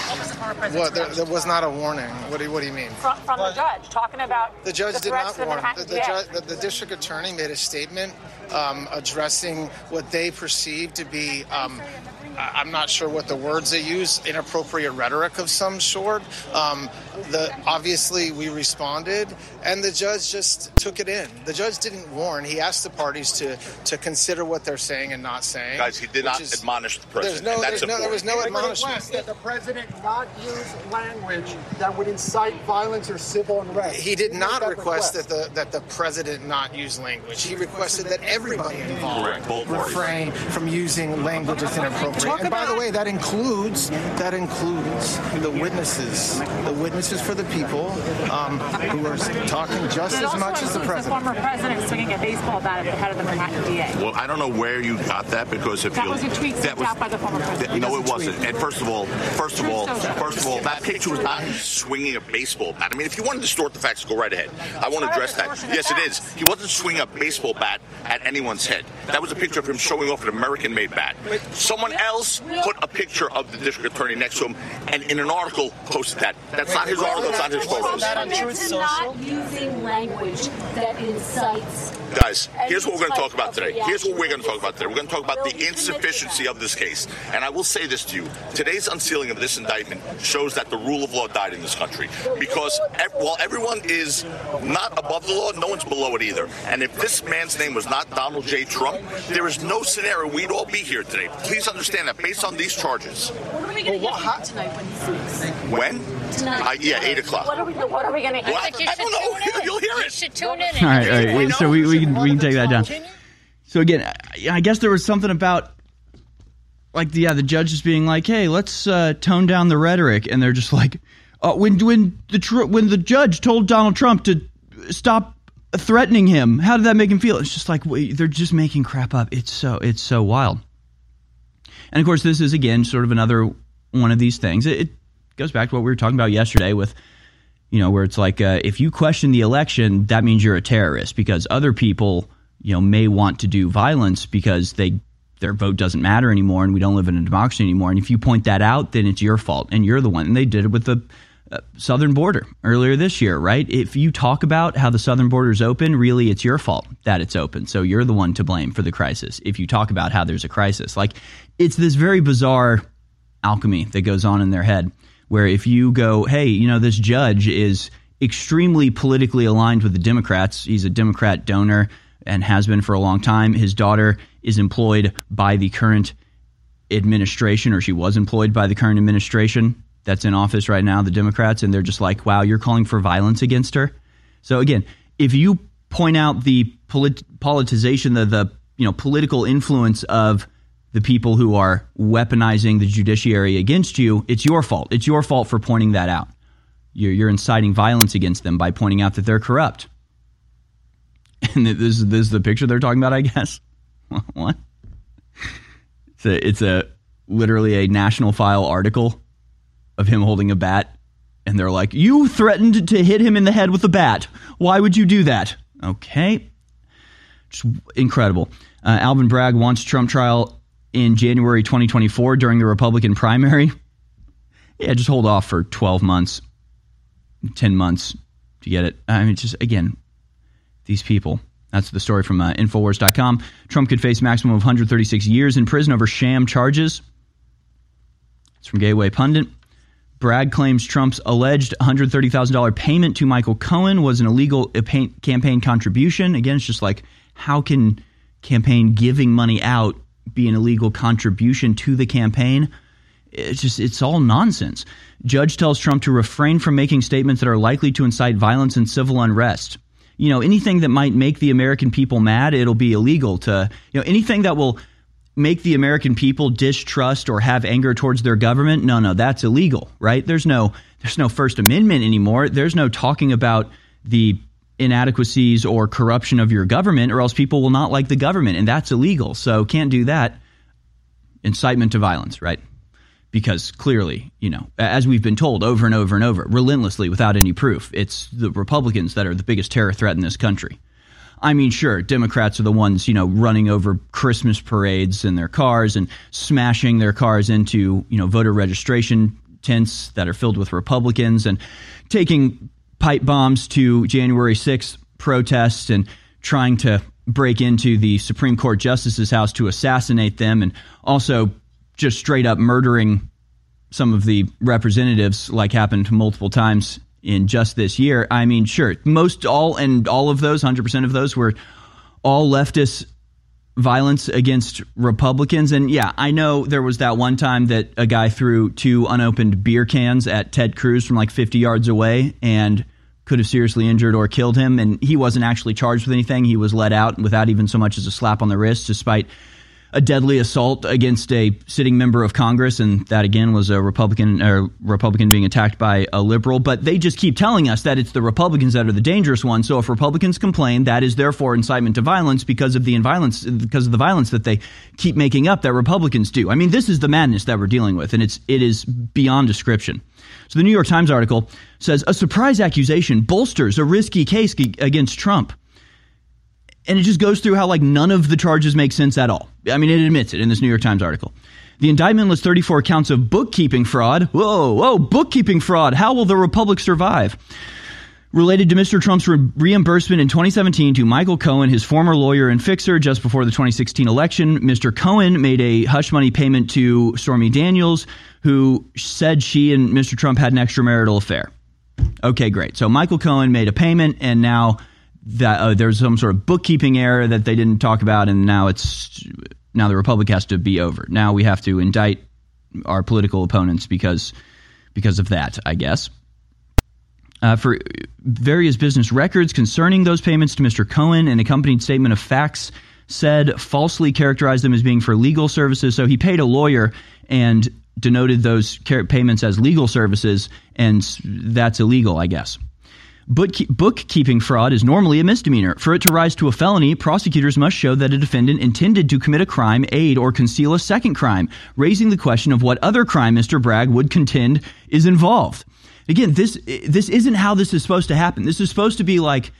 What was the former president's What there, there was not a warning. What do you, what do you mean? from, from the judge talking about The judge the did not warn. The, the, DA. judge, the, the district attorney made a statement um, addressing what they perceived to be. Um, I- I'm not sure what the words they use. Inappropriate rhetoric of some sort. Um, the obviously we responded, and the judge just took it in. The judge didn't warn. He asked the parties to to consider what they're saying and not saying. Guys, he did not is- admonish the There's president. no, and that's there's no, there was no important. admonishment. that the president not use language that would incite violence or civil unrest. He did made not that request that the that the president not use language. He requested that everybody involved Correct, both parties. refrain from using language that's inappropriate. Talk and by the way, that includes that includes the witnesses, the witnesses for the people um, who are talking just as much as the includes The former president swinging a baseball bat at the head of the Manhattan DA. Well, I don't know where you got that because if That you was a tweet that sent was- out by the former president. that- no, it wasn't. tweet. And first of all, first of all, first of all, that picture was not swinging a baseball bat. I mean, if you want to distort the facts, go right ahead. I want to address that. Yes, it is. He wasn't swinging a baseball bat at anyone's head. That was a picture of him showing off an American-made bat. Someone else put a picture of the district attorney next to him, and in an article posted that. That's not his article. It's not his photos. It's not using language that incites. Guys, here's what we're going to talk about today. Here's what we're going to talk about today. We're going to talk about the insufficiency of this case. And I will say this to you. Today's unsealing of this indictment shows that the rule of law died in this country. Because ev- while everyone is not above the law, no one's below it either. And if this man's name was not Donald J. Trump, there is no scenario we'd all be here today. Please understand that based on these charges. What are we going to get tonight when he speaks? When? Tonight. Uh, yeah, 8 o'clock. What are we, what are we going to hear? Well, I- I don't know. You'll hear it. You should tune in. All right, all right. So we, we can we can take that down. So again, I, I guess there was something about like the, yeah, the judge is being like, hey, let's uh, tone down the rhetoric, and they're just like, uh, when when the tr- when the judge told Donald Trump to stop threatening him, how did that make him feel? It's just like they're just making crap up. It's so it's so wild. And of course, this is again sort of another one of these things. It, it goes back to what we were talking about yesterday with you know, where it's like uh, if you question the election, that means you're a terrorist because other people, you know, may want to do violence because they their vote doesn't matter anymore and we don't live in a democracy anymore. And if you point that out, then it's your fault and you're the one. And they did it with the southern border earlier this year, right? If you talk about how the southern border is open, really it's your fault that it's open. So you're the one to blame for the crisis. If you talk about how there's a crisis, like it's this very bizarre alchemy that goes on in their head where if you go, hey, you know, this judge is extremely politically aligned with the Democrats, he's a Democrat donor and has been for a long time. His daughter is employed by the current administration, or she was employed by the current administration that's in office right now, the Democrats, and they're just like, wow, you're calling for violence against her. So again, if you point out the polit- politicization, the, the you know political influence of the people who are weaponizing the judiciary against you, it's your fault. It's your fault for pointing that out. You're, you're inciting violence against them by pointing out that they're corrupt. And this, this is the picture they're talking about, I guess. what? It's a, it's a literally a national file article of him holding a bat And they're like, You threatened to hit him in the head with a bat. Why would you do that? Okay. Just incredible. Uh, Alvin Bragg wants Trump trial in January 2024 during the Republican primary. Yeah, just hold off for 12 months, 10 months to get it. I mean, just again, these people. That's the story from uh, Infowars.com. Trump could face maximum of 136 years in prison over sham charges. It's from Gateway Pundit. Bragg claims Trump's alleged $130,000 payment to Michael Cohen was an illegal uh, campaign contribution. Again, it's just like, how can campaign giving money out be an illegal contribution to the campaign? It's just, it's all nonsense. Judge tells Trump to refrain from making statements that are likely to incite violence and civil unrest. You know, anything that might make the American people mad, it'll be illegal to, you know, anything that will make the American people distrust or have anger towards their government, no, no, that's illegal, right? There's no there's no First Amendment anymore. There's no talking about the inadequacies or corruption of your government, or else people will not like the government, and that's illegal. So can't do that. Incitement to violence, right? Because clearly, you know, as we've been told over and over and over, relentlessly without any proof, it's the Republicans that are the biggest terror threat in this country. I mean, sure, Democrats are the ones, you know, running over Christmas parades in their cars and smashing their cars into, you know, voter registration tents that are filled with Republicans and taking pipe bombs to January 6th protests and trying to break into the Supreme Court justice's house to assassinate them and also just straight up murdering some of the representatives like happened multiple times in just this year. I mean, sure, most all and all of those, 100% of those were all leftist violence against Republicans. And yeah, I know there was that one time that a guy threw two unopened beer cans at Ted Cruz from like 50 yards away and could have seriously injured or killed him. And he wasn't actually charged with anything. He was let out without even so much as a slap on the wrist, despite a deadly assault against a sitting member of Congress, and that again was a Republican or Republican being attacked by a liberal. But they just keep telling us that it's the Republicans that are the dangerous ones. So if Republicans complain, that is therefore incitement to violence because of the violence because of the violence that they keep making up that Republicans do. I mean, this is the madness that we're dealing with, and it's it is beyond description. So the New York Times article says a surprise accusation bolsters a risky case against Trump and it just goes through how like none of the charges make sense at all. I mean, it admits it in this New York Times article. The indictment lists 34 counts of bookkeeping fraud. Whoa, whoa, bookkeeping fraud. How will the republic survive? Related to Mr. Trump's re- reimbursement in 2017 to Michael Cohen, his former lawyer and fixer, just before the 2016 election. Mr. Cohen made a hush money payment to Stormy Daniels, who said she and Mr. Trump had an extramarital affair. Okay, great. So Michael Cohen made a payment, and now that uh, there's some sort of bookkeeping error that they didn't talk about, and now it's now the republic has to be over. Now we have to indict our political opponents because because of that, I guess. Uh, for various business records concerning those payments to Mr. Cohen, an accompanied statement of facts said falsely characterized them as being for legal services. So he paid a lawyer and denoted those payments as legal services, and that's illegal, I guess. Bookkeeping fraud is normally a misdemeanor. For it to rise to a felony, prosecutors must show that a defendant intended to commit a crime, aid, or conceal a second crime, raising the question of what other crime Mr. Bragg would contend is involved. Again, this this isn't how this is supposed to happen. This is supposed to be like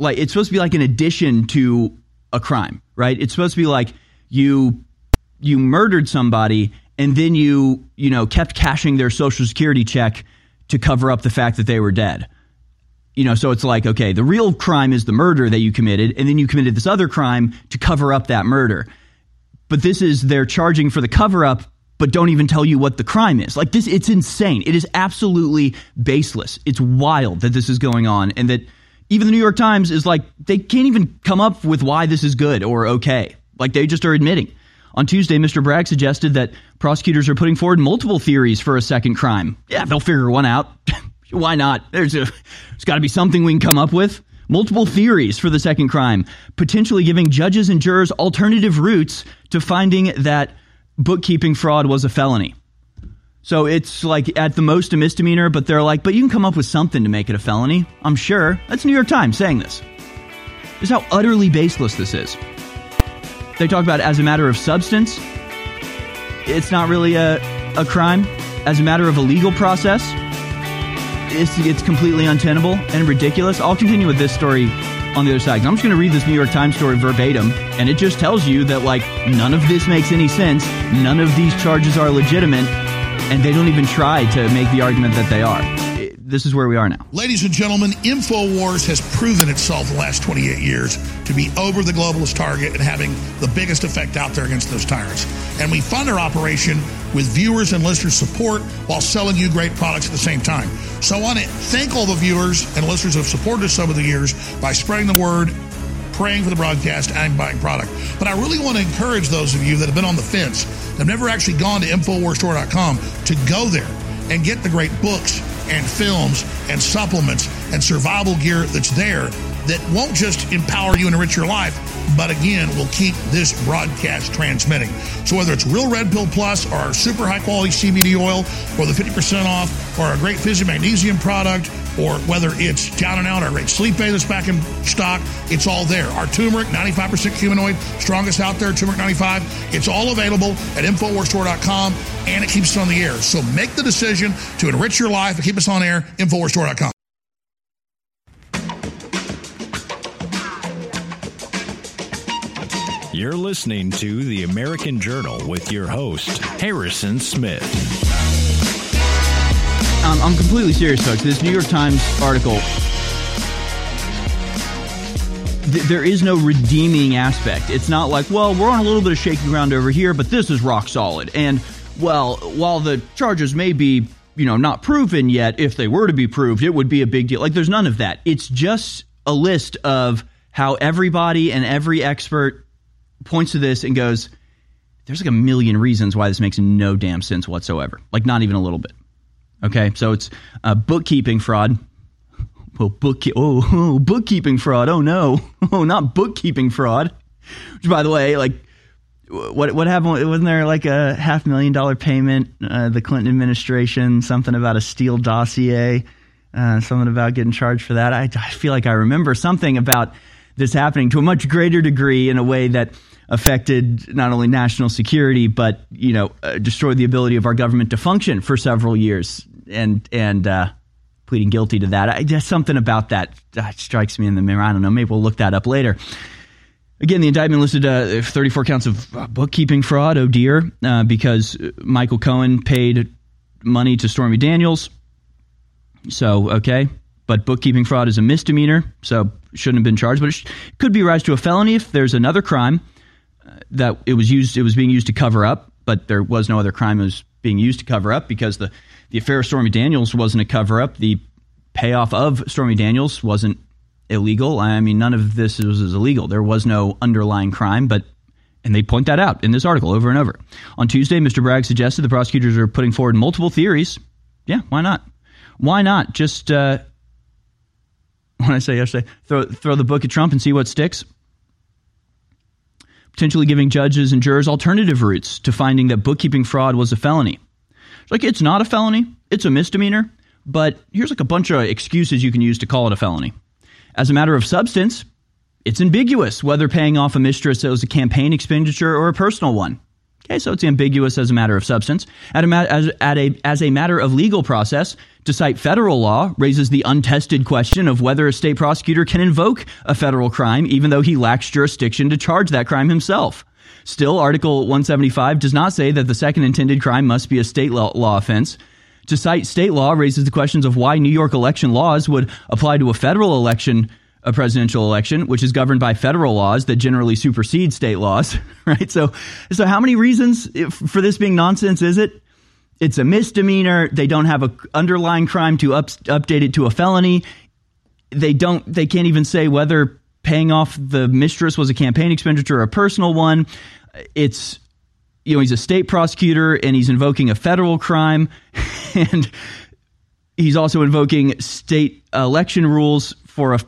like it's supposed to be like an addition to a crime, right? It's supposed to be like you you murdered somebody and then you, you know, kept cashing their social security check to cover up the fact that they were dead you know, so it's like, okay, the real crime is the murder that you committed, and then you committed this other crime to cover up that murder. But this is they're charging for the cover up, but don't even tell you what the crime is. Like this, it's insane. It is absolutely baseless. It's wild that this is going on, and that even the New York Times is like, they can't even come up with why this is good or okay. Like they just are admitting. On Tuesday, Mr. Bragg suggested that prosecutors are putting forward multiple theories for a second crime. Yeah, they'll figure one out. Why not? There's there's got to be something we can come up with. Multiple theories for the second crime, potentially giving judges and jurors alternative routes to finding that bookkeeping fraud was a felony. So it's like at the most a misdemeanor, but they're like, but you can come up with something to make it a felony. I'm sure. That's New York Times saying this. This is how utterly baseless this is. They talk about as a matter of substance, it's not really a, a crime. As a matter of a legal process, it's, it's completely untenable and ridiculous. I'll continue with this story on the other side. I'm just going to read this New York Times story verbatim, and it just tells you that, like, none of this makes any sense. None of these charges are legitimate, and they don't even try to make the argument that they are. This is where we are now. Ladies and gentlemen, InfoWars has proven itself the last 28 years to be over the globalist target and having the biggest effect out there against those tyrants. And we fund our operation with viewers and listeners' support while selling you great products at the same time. So I want to thank all the viewers and listeners who have supported us over the years by spreading the word, praying for the broadcast, and buying product. But I really want to encourage those of you that have been on the fence, have never actually gone to InfoWarsStore.com, to go there and get the great books and films and supplements and survival gear that's there that won't just empower you and enrich your life, but again, will keep this broadcast transmitting. So whether it's Real Red Pill Plus or our super high quality CBD oil or the 50% off or our great Fizzy Magnesium product or whether it's down and out, our great sleep aid that's back in stock, it's all there. Our turmeric, 95% curcuminoid, strongest out there, turmeric 95. It's all available at InfoWarsStore.com and it keeps us on the air. So make the decision to enrich your life and keep us on air, InfoWarsStore.com. You're listening to The American Journal with your host, Harrison Smith. Um, I'm completely serious, folks. This New York Times article, th- there is no redeeming aspect. It's not like, well, we're on a little bit of shaky ground over here, but this is rock solid. And, well, while the charges may be, you know, not proven yet, if they were to be proved, it would be a big deal. Like, there's none of that. It's just a list of how everybody and every expert points to this and goes, there's like a million reasons why this makes no damn sense whatsoever. Like, not even a little bit. Okay, so it's uh, bookkeeping fraud. Well, book oh, oh bookkeeping fraud. Oh no, oh not bookkeeping fraud. Which, by the way, like what what happened? Wasn't there like a half million dollar payment? Uh, the Clinton administration, something about a Steele dossier, uh, something about getting charged for that. I, I feel like I remember something about this happening to a much greater degree in a way that affected not only national security but you know uh, destroyed the ability of our government to function for several years and and uh, pleading guilty to that I, just something about that, that strikes me in the mirror i don't know maybe we'll look that up later again the indictment listed uh, 34 counts of uh, bookkeeping fraud. Oh dear. Uh, because michael cohen paid money to stormy daniels. So okay. But bookkeeping fraud is a misdemeanor so shouldn't have been charged. But it sh- could be rise to a felony if there's another crime that it was used it was being used to cover up, but there was no other crime that was being used to cover up because the the affair of Stormy Daniels wasn't a cover up. The payoff of Stormy Daniels wasn't illegal. I mean, none of this was, was illegal. There was no underlying crime, but and they point that out in this article over and over. On Tuesday, Mr. Bragg suggested the prosecutors are putting forward multiple theories. Yeah, why not? Why not just uh, when I say yesterday, throw throw the book at Trump and see what sticks? potentially giving judges and jurors alternative routes to finding that bookkeeping fraud was a felony. It's Like, it's not a felony, it's a misdemeanor, but here's like a bunch of excuses you can use to call it a felony. As a matter of substance, it's ambiguous whether paying off a mistress was a campaign expenditure or a personal one. Okay, so it's ambiguous as a matter of substance. At a, as, a, as a matter of legal process, to cite federal law raises the untested question of whether a state prosecutor can invoke a federal crime even though he lacks jurisdiction to charge that crime himself. Still, Article 175 does not say that the second intended crime must be a state law, law offense. To cite state law raises the questions of why New York election laws would apply to a federal election a presidential election, which is governed by federal laws that generally supersede state laws, right? So, so how many reasons for this being nonsense is it? It's a misdemeanor. They don't have a underlying crime to up, update it to a felony. They don't. They can't even say whether paying off the mistress was a campaign expenditure or a personal one. It's you know he's a state prosecutor and he's invoking a federal crime, and he's also invoking state election rules for a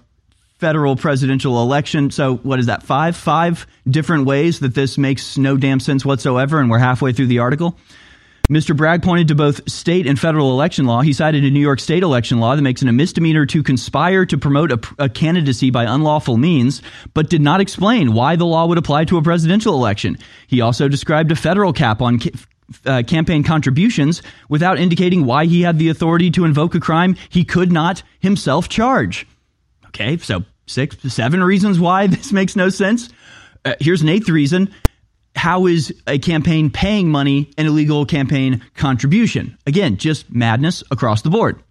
federal presidential election. So, what is that? Five? Five different ways that this makes no damn sense whatsoever, and we're halfway through the article. Mr. Bragg pointed to both state and federal election law. He cited a New York state election law that makes it a misdemeanor to conspire to promote a, a, candidacy by unlawful means, but did not explain why the law would apply to a presidential election. He also described a federal cap on uh, campaign contributions without indicating why he had the authority to invoke a crime he could not himself charge. Okay, so six, seven reasons why this makes no sense. Uh, here's an eighth reason. How is a campaign paying money an illegal campaign contribution? Again, just madness across the board.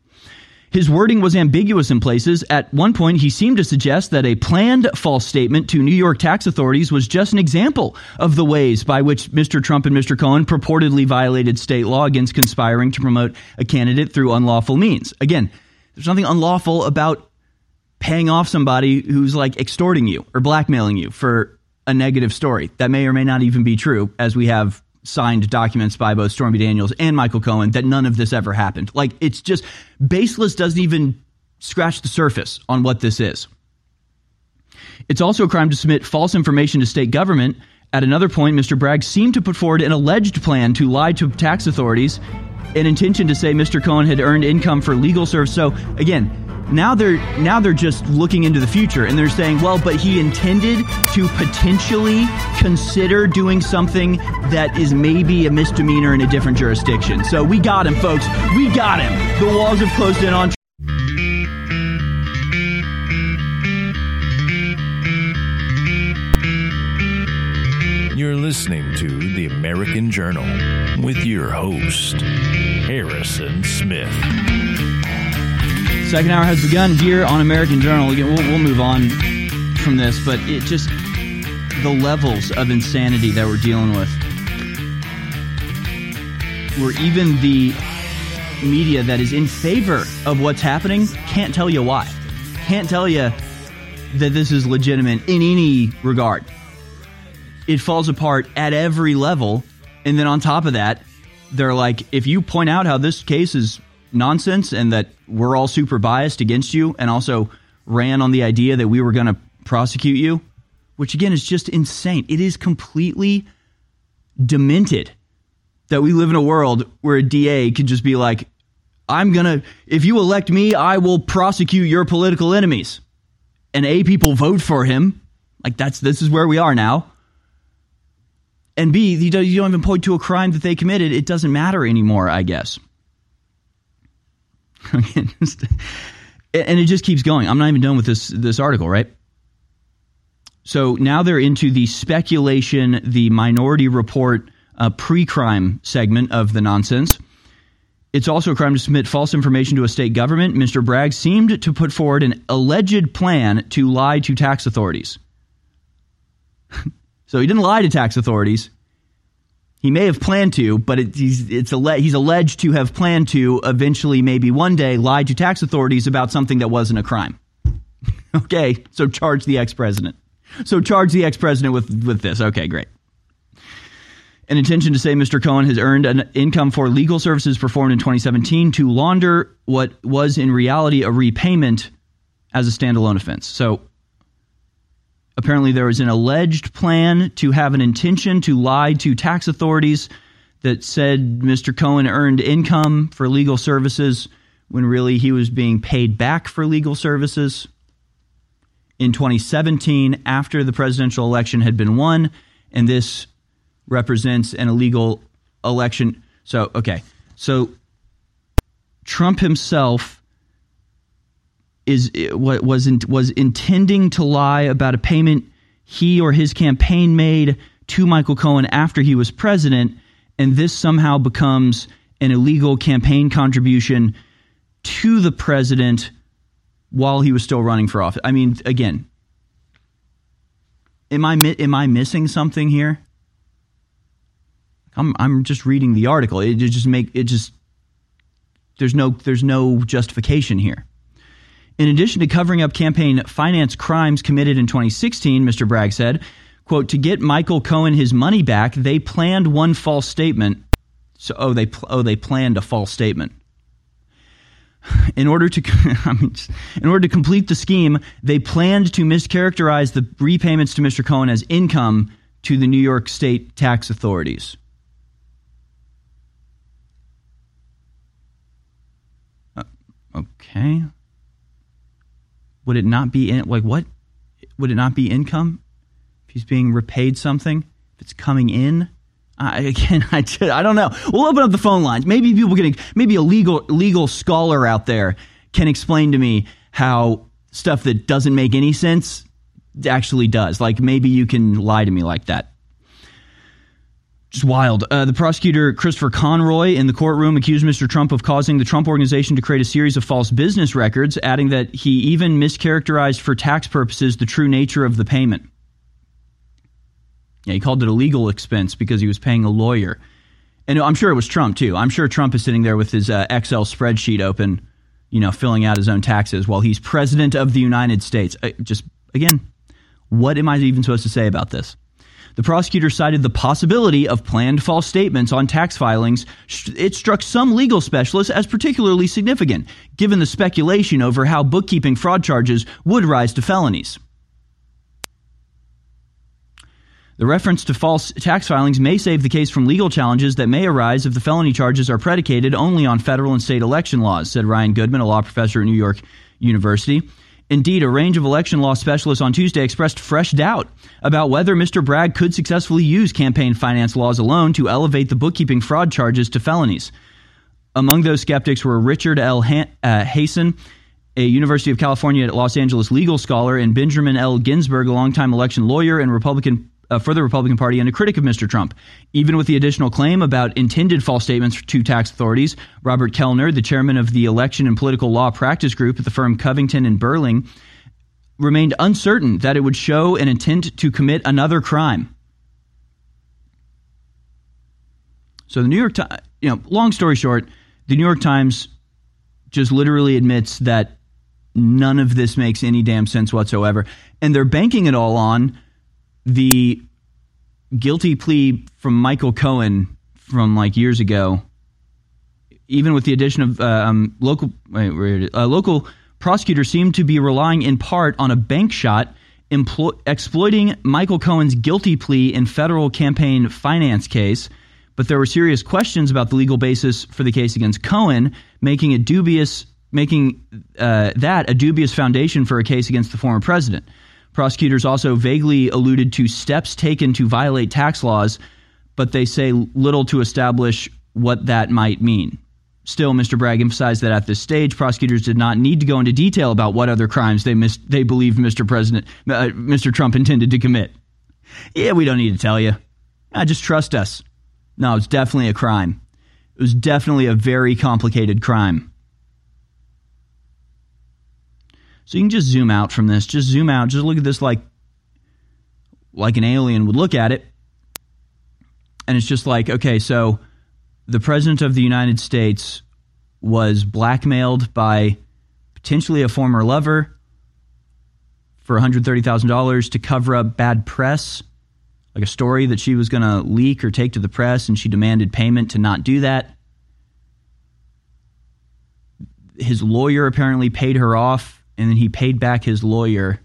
His wording was ambiguous in places. At one point, he seemed to suggest that a planned false statement to New York tax authorities was just an example of the ways by which Mr. Trump and Mr. Cohen purportedly violated state law against conspiring to promote a candidate through unlawful means. Again, there's nothing unlawful about paying off somebody who's like extorting you or blackmailing you for a negative story. That may or may not even be true, as we have signed documents by both Stormy Daniels and Michael Cohen that none of this ever happened. Like it's just baseless doesn't even scratch the surface on what this is. It's also a crime to submit false information to state government. At another point, Mr. Bragg seemed to put forward an alleged plan to lie to tax authorities, an intention to say Mr. Cohen had earned income for legal service. So again, now they're now they're just looking into the future and they're saying, well, but he intended to potentially consider doing something that is maybe a misdemeanor in a different jurisdiction. So we got him, folks. We got him. The walls have closed in on. You're listening to The American Journal with your host, Harrison Smith. Second hour has begun here on American Journal. Again, we'll, we'll move on from this, but it just the levels of insanity that we're dealing with. Where even the media that is in favor of what's happening can't tell you why. Can't tell you that this is legitimate in any regard. It falls apart at every level. And then on top of that, they're like, if you point out how this case is nonsense and that we're all super biased against you and also ran on the idea that we were going to prosecute you, which again is just insane. It is completely demented that we live in a world where a DA can just be like, I'm going to, if you elect me, I will prosecute your political enemies. And A, people vote for him. Like that's, this is where we are now. And B, you don't even point to a crime that they committed. It doesn't matter anymore, I guess. and it just keeps going. I'm not even done with this this article, right? So now they're into the speculation, the Minority Report uh, pre-crime segment of the nonsense. It's also a crime to submit false information to a state government. Mr. Bragg seemed to put forward an alleged plan to lie to tax authorities. so he didn't lie to tax authorities. He may have planned to, but it, he's, it's alle- he's alleged to have planned to eventually, maybe one day, lie to tax authorities about something that wasn't a crime. okay, so charge the ex president. So charge the ex president with, with this. Okay, great. An intention to say Mr. Cohen has earned an income for legal services performed in 2017 to launder what was in reality a repayment as a standalone offense. So Apparently, there was an alleged plan to have an intention to lie to tax authorities that said Mr. Cohen earned income for legal services when really he was being paid back for legal services. In 2017, after the presidential election had been won, and this represents an illegal election. So, okay. So, Trump himself is what was in, was intending to lie about a payment he or his campaign made to Michael Cohen after he was president, and this somehow becomes an illegal campaign contribution to the president while he was still running for office. I mean, again, am I am I missing something here? I'm I'm just reading the article. It just make it just there's no there's no justification here. In addition to covering up campaign finance crimes committed in 2016, Mr. Bragg said, quote, to get Michael Cohen his money back, they planned one false statement. So, oh, they, oh, they planned a false statement. In order to, I mean, in order to complete the scheme, they planned to mischaracterize the repayments to Mr. Cohen as income to the New York State tax authorities. Uh, okay would it not be in, like what would it not be income if he's being repaid something if it's coming in I, again, I, I don't know. We'll open up the phone lines. Maybe people can, maybe a legal legal scholar out there can explain to me how stuff that doesn't make any sense actually does. Like maybe you can lie to me like that. Just wild. Uh, the prosecutor, Christopher Conroy, in the courtroom accused Mr. Trump of causing the Trump organization to create a series of false business records, adding that he even mischaracterized for tax purposes the true nature of the payment. Yeah, he called it a legal expense because he was paying a lawyer. And I'm sure it was Trump, too. I'm sure Trump is sitting there with his uh, Excel spreadsheet open, you know, filling out his own taxes while he's president of the United States. Uh, just, again, what am I even supposed to say about this? The prosecutor cited the possibility of planned false statements on tax filings. It struck some legal specialists as particularly significant, given the speculation over how bookkeeping fraud charges would rise to felonies. The reference to false tax filings may save the case from legal challenges that may arise if the felony charges are predicated only on federal and state election laws, said Ryan Goodman, a law professor at New York University. Indeed, a range of election law specialists on Tuesday expressed fresh doubt about whether Mr. Bragg could successfully use campaign finance laws alone to elevate the bookkeeping fraud charges to felonies. Among those skeptics were Richard L. uh, Hasen, a University of California at Los Angeles legal scholar, and Benjamin L. Ginsberg, a longtime election lawyer and Republican uh, for the Republican Party and a critic of Mr. Trump. Even with the additional claim about intended false statements to tax authorities, Robert Kelner, the chairman of the Election and Political Law Practice Group at the firm Covington and Burling, remained uncertain that it would show an intent to commit another crime. So the New York Times, you know, long story short, the New York Times just literally admits that none of this makes any damn sense whatsoever. And they're banking it all on the guilty plea from Michael Cohen from like years ago, even with the addition of uh, um, local wait, uh, local prosecutors seem to be relying in part on a bank shot emplo- exploiting Michael Cohen's guilty plea in federal campaign finance case. But there were serious questions about the legal basis for the case against Cohen, making it dubious, making uh, that a dubious foundation for a case against the former president. Prosecutors also vaguely alluded to steps taken to violate tax laws, but they say little to establish what that might mean. Still, Mr. Bragg emphasized that at this stage, prosecutors did not need to go into detail about what other crimes they mis- they believed Mr. President, uh, Mr. Trump intended to commit. Yeah, we don't need to tell you. I just trust us. No, it's definitely a crime. It was definitely a very complicated crime. So you can just zoom out from this. Just zoom out. Just look at this like like an alien would look at it. And it's just like, okay, so the president of the United States was blackmailed by potentially a former lover for $130,000 to cover up bad press, like a story that she was going to leak or take to the press, and she demanded payment to not do that. His lawyer apparently paid her off and then he paid back his lawyer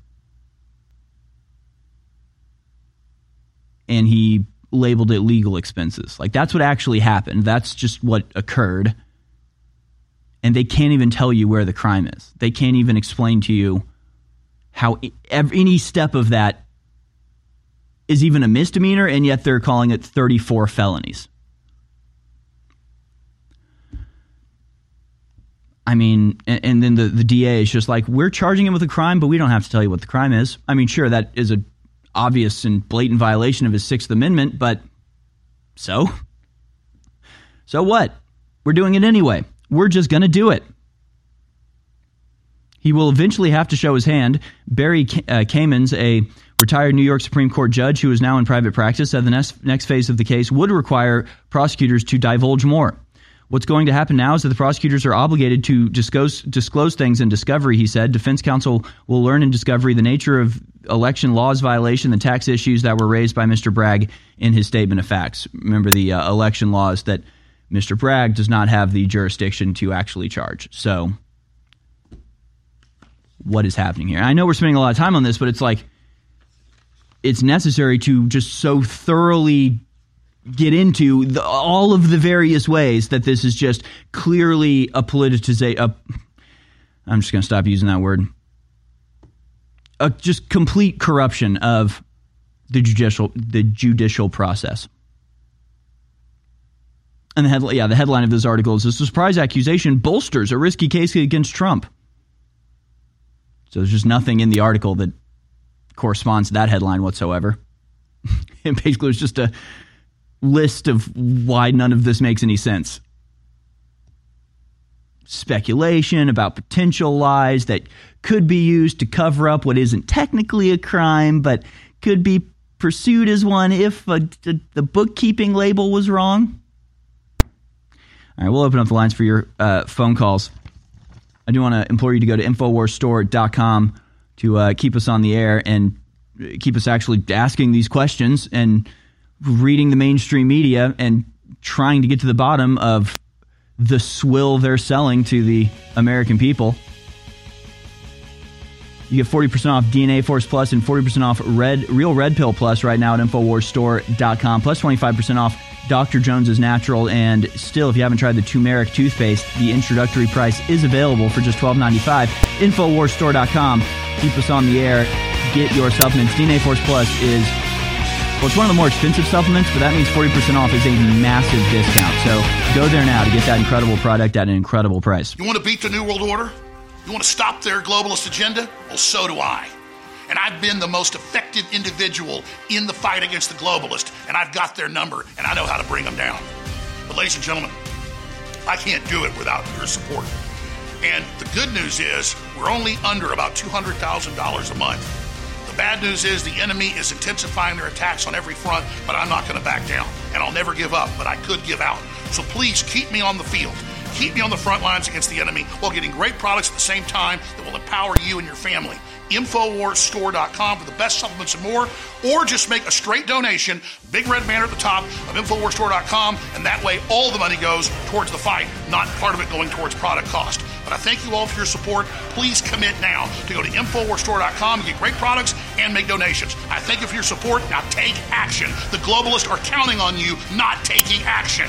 and he labeled it legal expenses. Like that's what actually happened. That's just what occurred. And they can't even tell you where the crime is. They can't even explain to you how any step of that is even a misdemeanor, and yet they're calling it 34 felonies. I mean, and, and, then the, the DA is just like, we're charging him with a crime, but we don't have to tell you what the crime is. I mean, sure, that is a obvious and blatant violation of his Sixth Amendment, but so? So what? We're doing it anyway. We're just going to do it. He will eventually have to show his hand. Barry uh, a retired New York Supreme Court judge who is now in private practice, said the next, next phase of the case would require prosecutors to divulge more. What's going to happen now is that the prosecutors are obligated to disclose, disclose things in discovery, he said. Defense counsel will learn in discovery the nature of election laws violation, the tax issues that were raised by Mr. Bragg in his statement of facts. Remember the uh, election laws that Mr. Bragg does not have the jurisdiction to actually charge. So, what is happening here? I know we're spending a lot of time on this, but it's like it's necessary to just so thoroughly get into the, all of the various ways that this is just clearly a politicization. I'm just going to stop using that word. A just complete corruption of the judicial the judicial process. And the head, yeah, the headline of this article is: "A surprise accusation bolsters a risky case against Trump." So there's just nothing in the article that corresponds to that headline whatsoever. and basically, it's just a list of why none of this makes any sense. Speculation about potential lies that could be used to cover up what isn't technically a crime, but could be pursued as one if a, a, the bookkeeping label was wrong. All right, we'll open up the lines for your uh, phone calls. I do want to implore you to go to InfoWarsStore.com to uh, keep us on the air and keep us actually asking these questions and reading the mainstream media and trying to get to the bottom of the swill they're selling to the American people. You get 40% off DNA Force Plus and 40% off Red Real Red Pill Plus right now at InfoWarsStore.com, plus 25% off Dr. Jones's Natural. And still, if you haven't tried the turmeric toothpaste, the introductory price is available for just $12.95. InfoWarsStore.com. Keep us on the air. Get your supplements. DNA Force Plus is well, it's one of the more expensive supplements, but that means 40% off is a massive discount. So go there now to get that incredible product at an incredible price. You want to beat the New World Order? You want to stop their globalist agenda? Well, so do I. And I've been the most effective individual in the fight against the globalist, and I've got their number, and I know how to bring them down. But, ladies and gentlemen, I can't do it without your support. And the good news is, we're only under about $200,000 a month. The bad news is the enemy is intensifying their attacks on every front, but I'm not going to back down. And I'll never give up, but I could give out. So please keep me on the field. Keep me on the front lines against the enemy while getting great products at the same time that will empower you and your family. Infowarsstore.com for the best supplements and more, or just make a straight donation, big red banner at the top of Infowarsstore.com, and that way all the money goes towards the fight, not part of it going towards product cost. But I thank you all for your support. Please commit now to go to Infowarsstore.com and get great products and make donations. I thank you for your support. Now take action. The globalists are counting on you not taking action.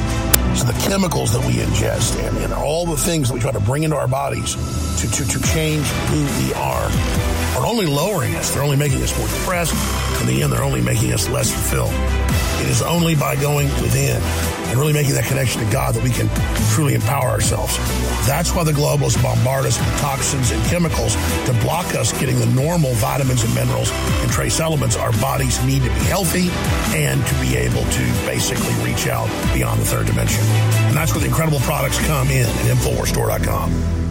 So the chemicals that we ingest and, and all the things that we try to bring into our bodies to, to, to change who we are are only lowering us. They're only making us more depressed. In the end, they're only making us less fulfilled. It is only by going within and really making that connection to God that we can truly empower ourselves. That's why the globalists bombard us with toxins and chemicals to block us getting the normal vitamins and minerals and trace elements our bodies need to be healthy and to be able to basically reach out beyond the third dimension. And that's where the incredible products come in at InfoWarsStore.com.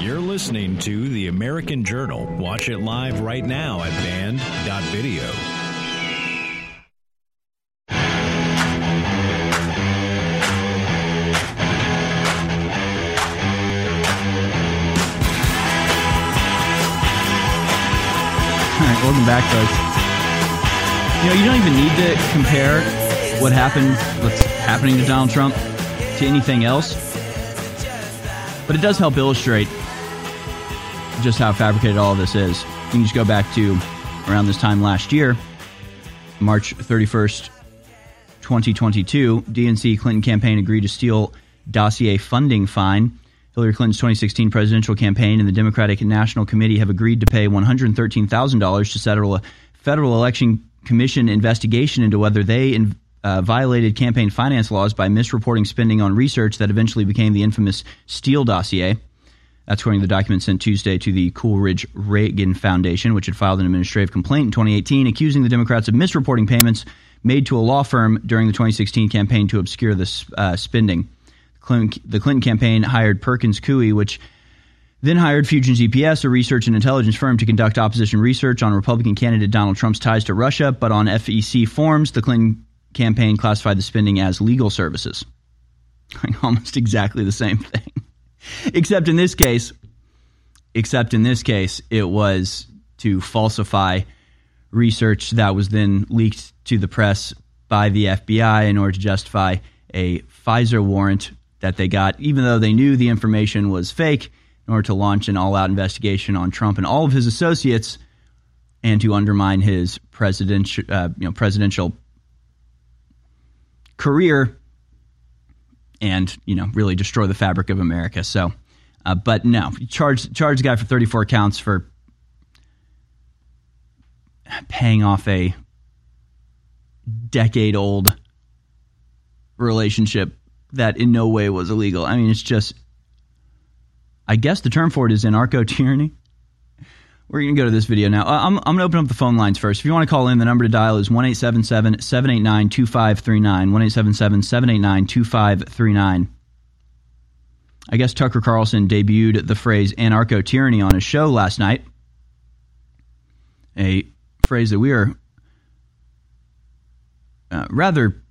You're listening to The American Journal. Watch it live right now at band.video. Back. You know, you don't even need to compare what happened, what's happening to Donald Trump, to anything else. But it does help illustrate just how fabricated all this is. You can just go back to around this time last year, March 31st, 2022. DNC Clinton campaign agreed to Steele dossier funding fine. Hillary Clinton's 2016 presidential campaign and the Democratic National Committee have agreed to pay $113,000 to settle a federal election commission investigation into whether they in, uh, violated campaign finance laws by misreporting spending on research that eventually became the infamous Steele dossier. That's according to the document sent Tuesday to the Coolidge Reagan Foundation, which had filed an administrative complaint in 2018 accusing the Democrats of misreporting payments made to a law firm during the 2016 campaign to obscure the uh, spending. Clinton, the Clinton campaign hired Perkins Coie, which then hired Fusion GPS, a research and intelligence firm, to conduct opposition research on Republican candidate Donald Trump's ties to Russia. But on FEC forms, the Clinton campaign classified the spending as legal services. Almost exactly the same thing. except in this case, except in this case, it was to falsify research that was then leaked to the press by the FBI in order to justify a FISA warrant that they got, even though they knew the information was fake, in order to launch an all out investigation on Trump and all of his associates and to undermine his presidential, uh, you know, presidential career and, you know, really destroy the fabric of America. So, uh, but no, charge, charge the guy for 34 counts for paying off a decade old relationship that in no way was illegal. I mean, it's just, I guess the term for it is anarcho tyranny. We're going to go to this video now. I'm, I'm going to open up the phone lines first. If you want to call in, the number to dial is 1 789 2539. 1 789 2539. I guess Tucker Carlson debuted the phrase anarcho tyranny on his show last night. A phrase that we are uh, rather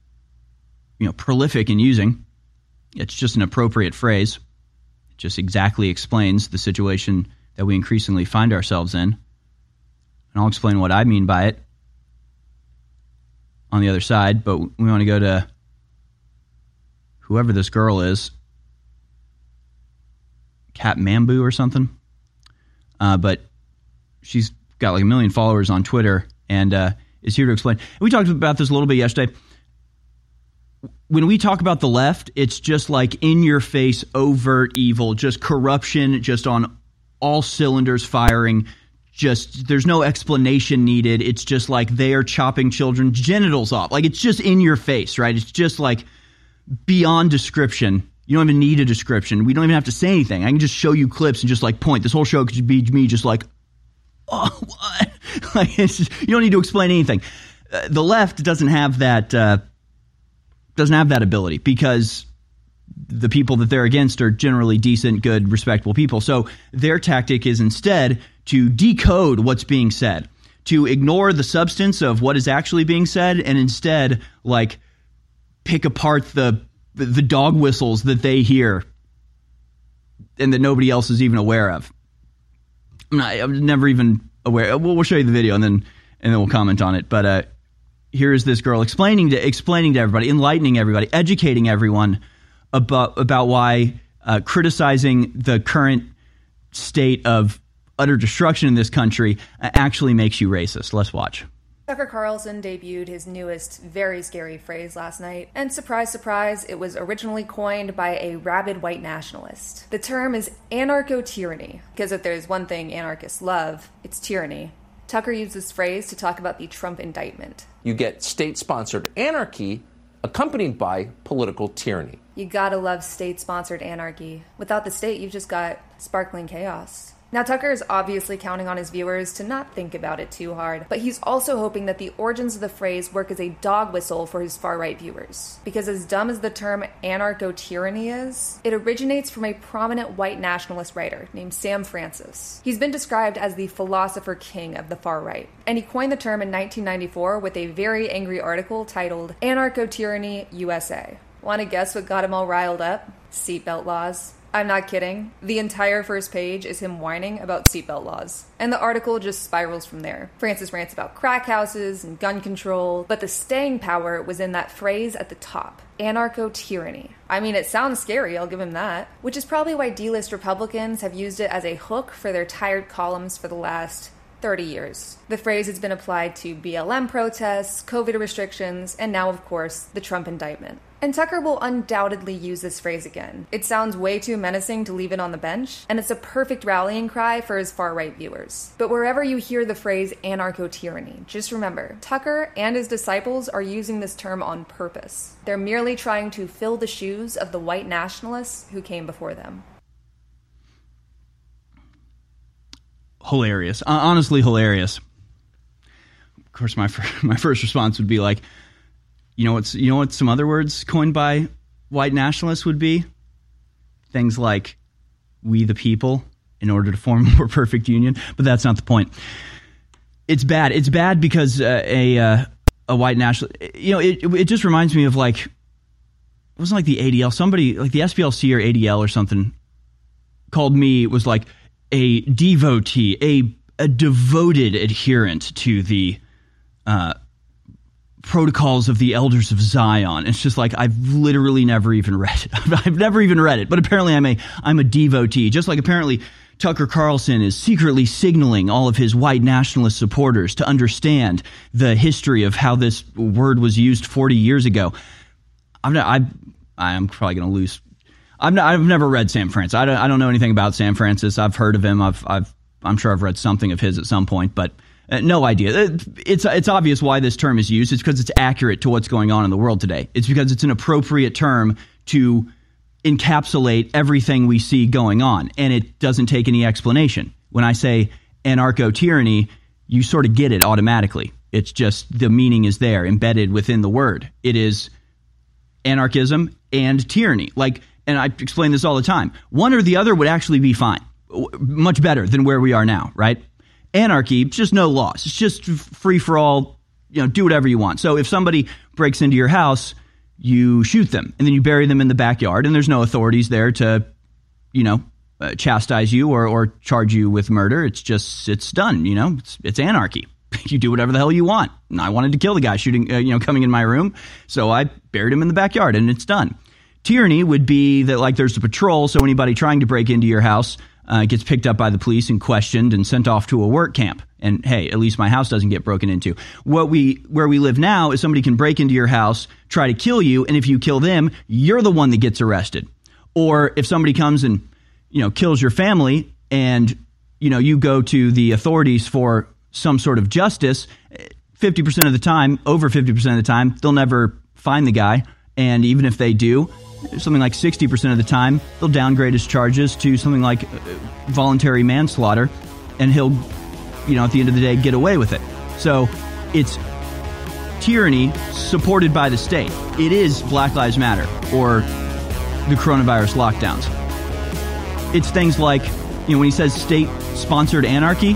you know, prolific in using. It's just an appropriate phrase. It just exactly explains the situation that we increasingly find ourselves in. And I'll explain what I mean by it on the other side, but we want to go to whoever this girl is, Cat Mambu or something. Uh, but she's got like a million followers on Twitter and uh, is here to explain. We talked about this a little bit yesterday when we talk about the left, it's just like in your face, overt evil, just corruption, just on all cylinders firing. Just there's no explanation needed. It's just like they are chopping children's genitals off. Like it's just in your face, right? It's just like beyond description. You don't even need a description. We don't even have to say anything. I can just show you clips and just like point. This whole show could be me just like, oh, what? like just, you don't need to explain anything. Uh, the left doesn't have that. Uh, doesn't have that ability because the people that they're against are generally decent, good, respectable people. So their tactic is instead to decode what's being said, to ignore the substance of what is actually being said, and instead like pick apart the the dog whistles that they hear and that nobody else is even aware of. I'm, not, I'm never even aware. We'll, we'll, show you the video and then and then we'll comment on it. But uh, here is this girl explaining to explaining to everybody, enlightening everybody, educating everyone about about why uh, criticizing the current state of utter destruction in this country actually makes you racist. Let's watch. Tucker Carlson debuted his newest, very scary phrase last night, and surprise, surprise, it was originally coined by a rabid white nationalist. The term is anarcho tyranny, because if there's one thing anarchists love, it's tyranny. Tucker used this phrase to talk about the Trump indictment. You get state sponsored anarchy accompanied by political tyranny. You gotta love state sponsored anarchy. Without the state, you've just got sparkling chaos. Now, Tucker is obviously counting on his viewers to not think about it too hard, but he's also hoping that the origins of the phrase work as a dog whistle for his far right viewers. Because, as dumb as the term anarcho tyranny is, it originates from a prominent white nationalist writer named Sam Francis. He's been described as the philosopher king of the far right, and he coined the term in 1994 with a very angry article titled Anarcho Tyranny USA. Want to guess what got him all riled up? Seatbelt laws. I'm not kidding. The entire first page is him whining about seatbelt laws. And the article just spirals from there. Francis rants about crack houses and gun control, but the staying power was in that phrase at the top anarcho tyranny. I mean, it sounds scary, I'll give him that. Which is probably why D list Republicans have used it as a hook for their tired columns for the last 30 years. The phrase has been applied to BLM protests, COVID restrictions, and now, of course, the Trump indictment. And Tucker will undoubtedly use this phrase again. It sounds way too menacing to leave it on the bench, and it's a perfect rallying cry for his far right viewers. But wherever you hear the phrase anarcho tyranny, just remember Tucker and his disciples are using this term on purpose. They're merely trying to fill the shoes of the white nationalists who came before them. Hilarious. honestly, hilarious. Of course, my, my first response would be like, you know what's you know what some other words coined by white nationalists would be? Things like we the people in order to form a more perfect union, but that's not the point. It's bad. It's bad because uh, a uh, a white national you know, it it just reminds me of like it wasn't like the ADL, somebody like the SPLC or ADL or something called me was like a devotee, a a devoted adherent to the uh, protocols of the elders of Zion. It's just like I've literally never even read it. I've never even read it, but apparently I'm a I'm a devotee. Just like apparently Tucker Carlson is secretly signaling all of his white nationalist supporters to understand the history of how this word was used 40 years ago. I'm not, I I'm probably going to lose. I've, not, I've never read Sam Francis. I don't, I don't know anything about Sam Francis. I've heard of him. I've, I've I'm sure I've read something of his at some point, but uh, no idea. Uh, it's it's obvious why this term is used. It's because it's accurate to what's going on in the world today. It's because it's an appropriate term to encapsulate everything we see going on, and it doesn't take any explanation. When I say anarcho tyranny, you sort of get it automatically. It's just the meaning is there, embedded within the word. It is anarchism and tyranny. Like, and I explain this all the time. One or the other would actually be fine, much better than where we are now, right? Anarchy, just no laws. It's just free for all, you know, do whatever you want. So if somebody breaks into your house, you shoot them and then you bury them in the backyard and there's no authorities there to, you know, uh, chastise you or, or charge you with murder. It's just, it's done, you know, it's, it's anarchy. you do whatever the hell you want. And I wanted to kill the guy shooting, uh, you know, coming in my room. So I buried him in the backyard and it's done. Tyranny would be that like there's a patrol. So anybody trying to break into your house uh, gets picked up by the police and questioned and sent off to a work camp. And hey, at least my house doesn't get broken into. What we where we live now is somebody can break into your house, try to kill you, and if you kill them, you're the one that gets arrested. Or if somebody comes and you know kills your family, and you know you go to the authorities for some sort of justice, fifty percent of the time, over fifty percent of the time, they'll never find the guy. And even if they do, something like 60% of the time, they'll downgrade his charges to something like uh, voluntary manslaughter, and he'll, you know, at the end of the day, get away with it. So it's tyranny supported by the state. It is Black Lives Matter or the coronavirus lockdowns. It's things like, you know, when he says state sponsored anarchy,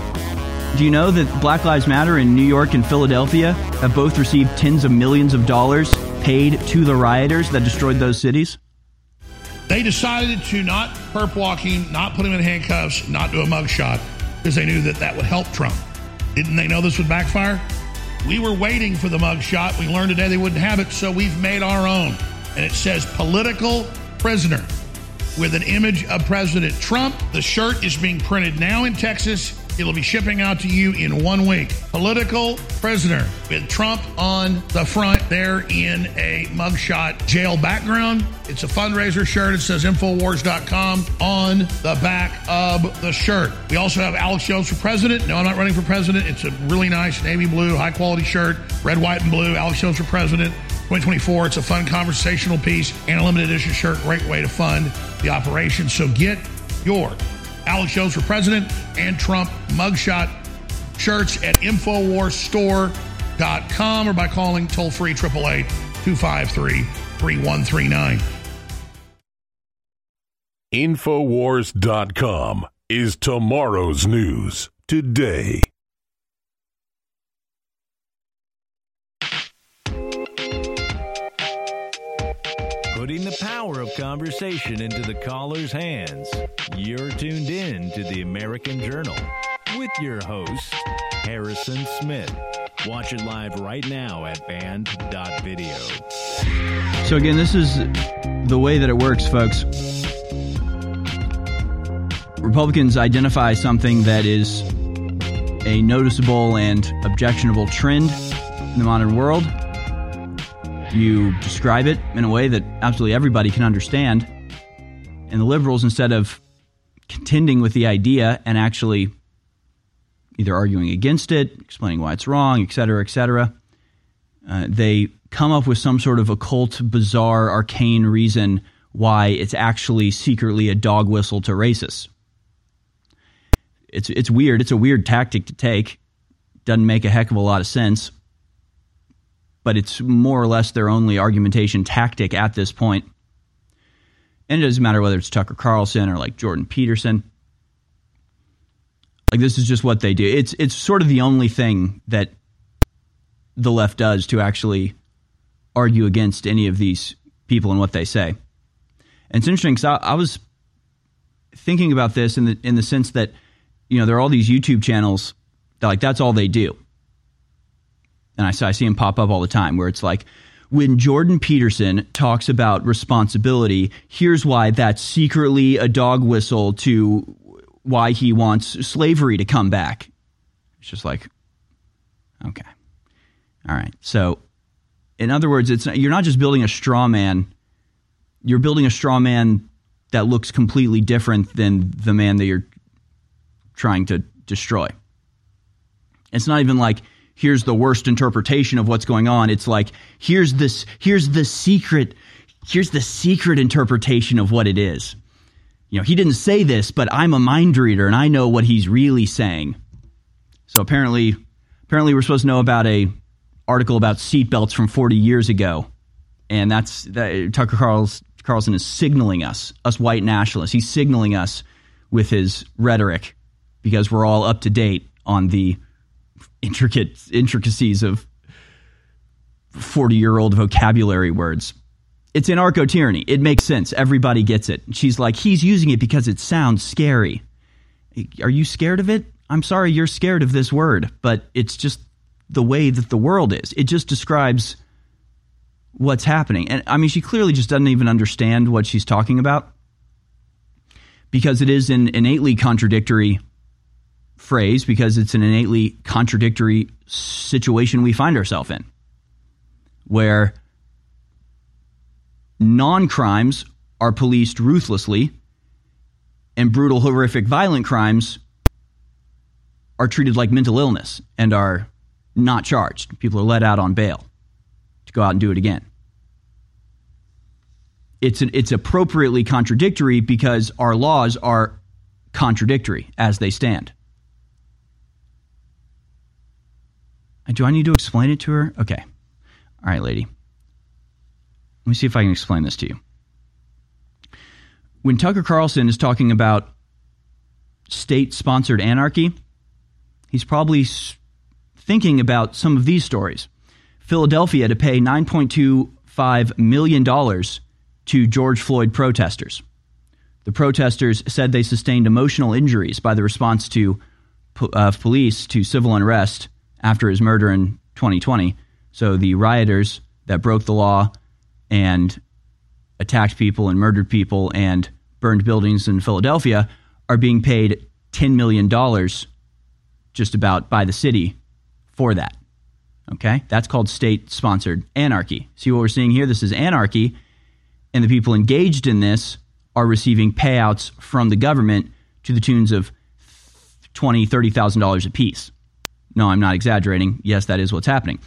do you know that Black Lives Matter in New York and Philadelphia have both received tens of millions of dollars paid to the rioters that destroyed those cities? They decided to not perp walking, not put him in handcuffs, not do a mugshot because they knew that that would help Trump. Didn't they know this would backfire? We were waiting for the mugshot. We learned today they wouldn't have it, so we've made our own. And it says political prisoner with an image of President Trump. The shirt is being printed now in Texas It'll be shipping out to you in one week. Political prisoner with Trump on the front there in a mugshot jail background. It's a fundraiser shirt. It says Infowars.com on the back of the shirt. We also have Alex Jones for president. No, I'm not running for president. It's a really nice navy blue, high quality shirt, red, white, and blue. Alex Jones for president. 2024. It's a fun conversational piece and a limited edition shirt. Great way to fund the operation. So get your Alex Jones for president and Trump mugshot shirts at InfoWarsStore.com or by calling toll free 888 253 3139. Infowars.com is tomorrow's news today. putting the power of conversation into the caller's hands. You're tuned in to the American Journal with your host, Harrison Smith. Watch it live right now at band.video. So, again, this is the way that it works, folks. Republicans identify something that is a noticeable and objectionable trend in the modern world you describe it in a way that absolutely everybody can understand. And the liberals, instead of contending with the idea and actually either arguing against it, explaining why it's wrong, et cetera, et cetera, uh, they come up with some sort of occult, bizarre, arcane reason why it's actually secretly a dog whistle to racists. It's, it's weird. It's a weird tactic to take. Doesn't make a heck of a lot of sense but it's more or less their only argumentation tactic at this point. And it doesn't matter whether it's Tucker Carlson or like Jordan Peterson. Like this is just what they do. It's it's sort of the only thing that the left does to actually argue against any of these people and what they say. And it's interesting because I, I was thinking about this in the in the sense that you know there are all these YouTube channels that like that's all they do and I, I see him pop up all the time, where it's like, when Jordan Peterson talks about responsibility, here's why that's secretly a dog whistle to why he wants slavery to come back. It's just like, okay. All right. So, in other words, it's you're not just building a straw man, you're building a straw man that looks completely different than the man that you're trying to destroy. It's not even like here's the worst interpretation of what's going on. It's like here's this here's the secret here's the secret interpretation of what it is. You know, he didn't say this, but I'm a mind reader and I know what he's really saying. So apparently apparently we're supposed to know about a article about seatbelts from 40 years ago. And that's that, Tucker Carl's, Carlson is signaling us, us white nationalists. He's signaling us with his rhetoric because we're all up to date on the intricate intricacies of 40 year old vocabulary words. It's anarcho tyranny. It makes sense. Everybody gets it. She's like, he's using it because it sounds scary. Are you scared of it? I'm sorry you're scared of this word, but it's just the way that the world is. It just describes what's happening. And I mean, she clearly just doesn't even understand what she's talking about because it is an innately contradictory phrase because it's an innately contradictory situation we find ourselves in, where non crimes are policed ruthlessly and brutal, horrific, violent crimes are treated like mental illness and are not charged. People are let out on bail to go out and do it again. It's, an, it's appropriately contradictory because our laws are contradictory as they stand. Do I need to explain it to her? Okay. All right, lady. Let me see if I can explain this to you. When Tucker Carlson is talking about state sponsored anarchy, he's probably thinking about some of these stories. Philadelphia to pay $9.25 million to George Floyd protesters. The protesters said they sustained emotional injuries by the response to uh, police to civil unrest after his murder in 2020. So the rioters that broke the law and attacked people and murdered people and burned buildings in Philadelphia are being paid $10 million just about by the city for that. Okay? That's called state sponsored anarchy. See what we're seeing here? This is anarchy, and the people engaged in this are receiving payouts from the government to the tunes of $20,000, $30,000 apiece. No, I'm not exaggerating. Yes, that is what's happening.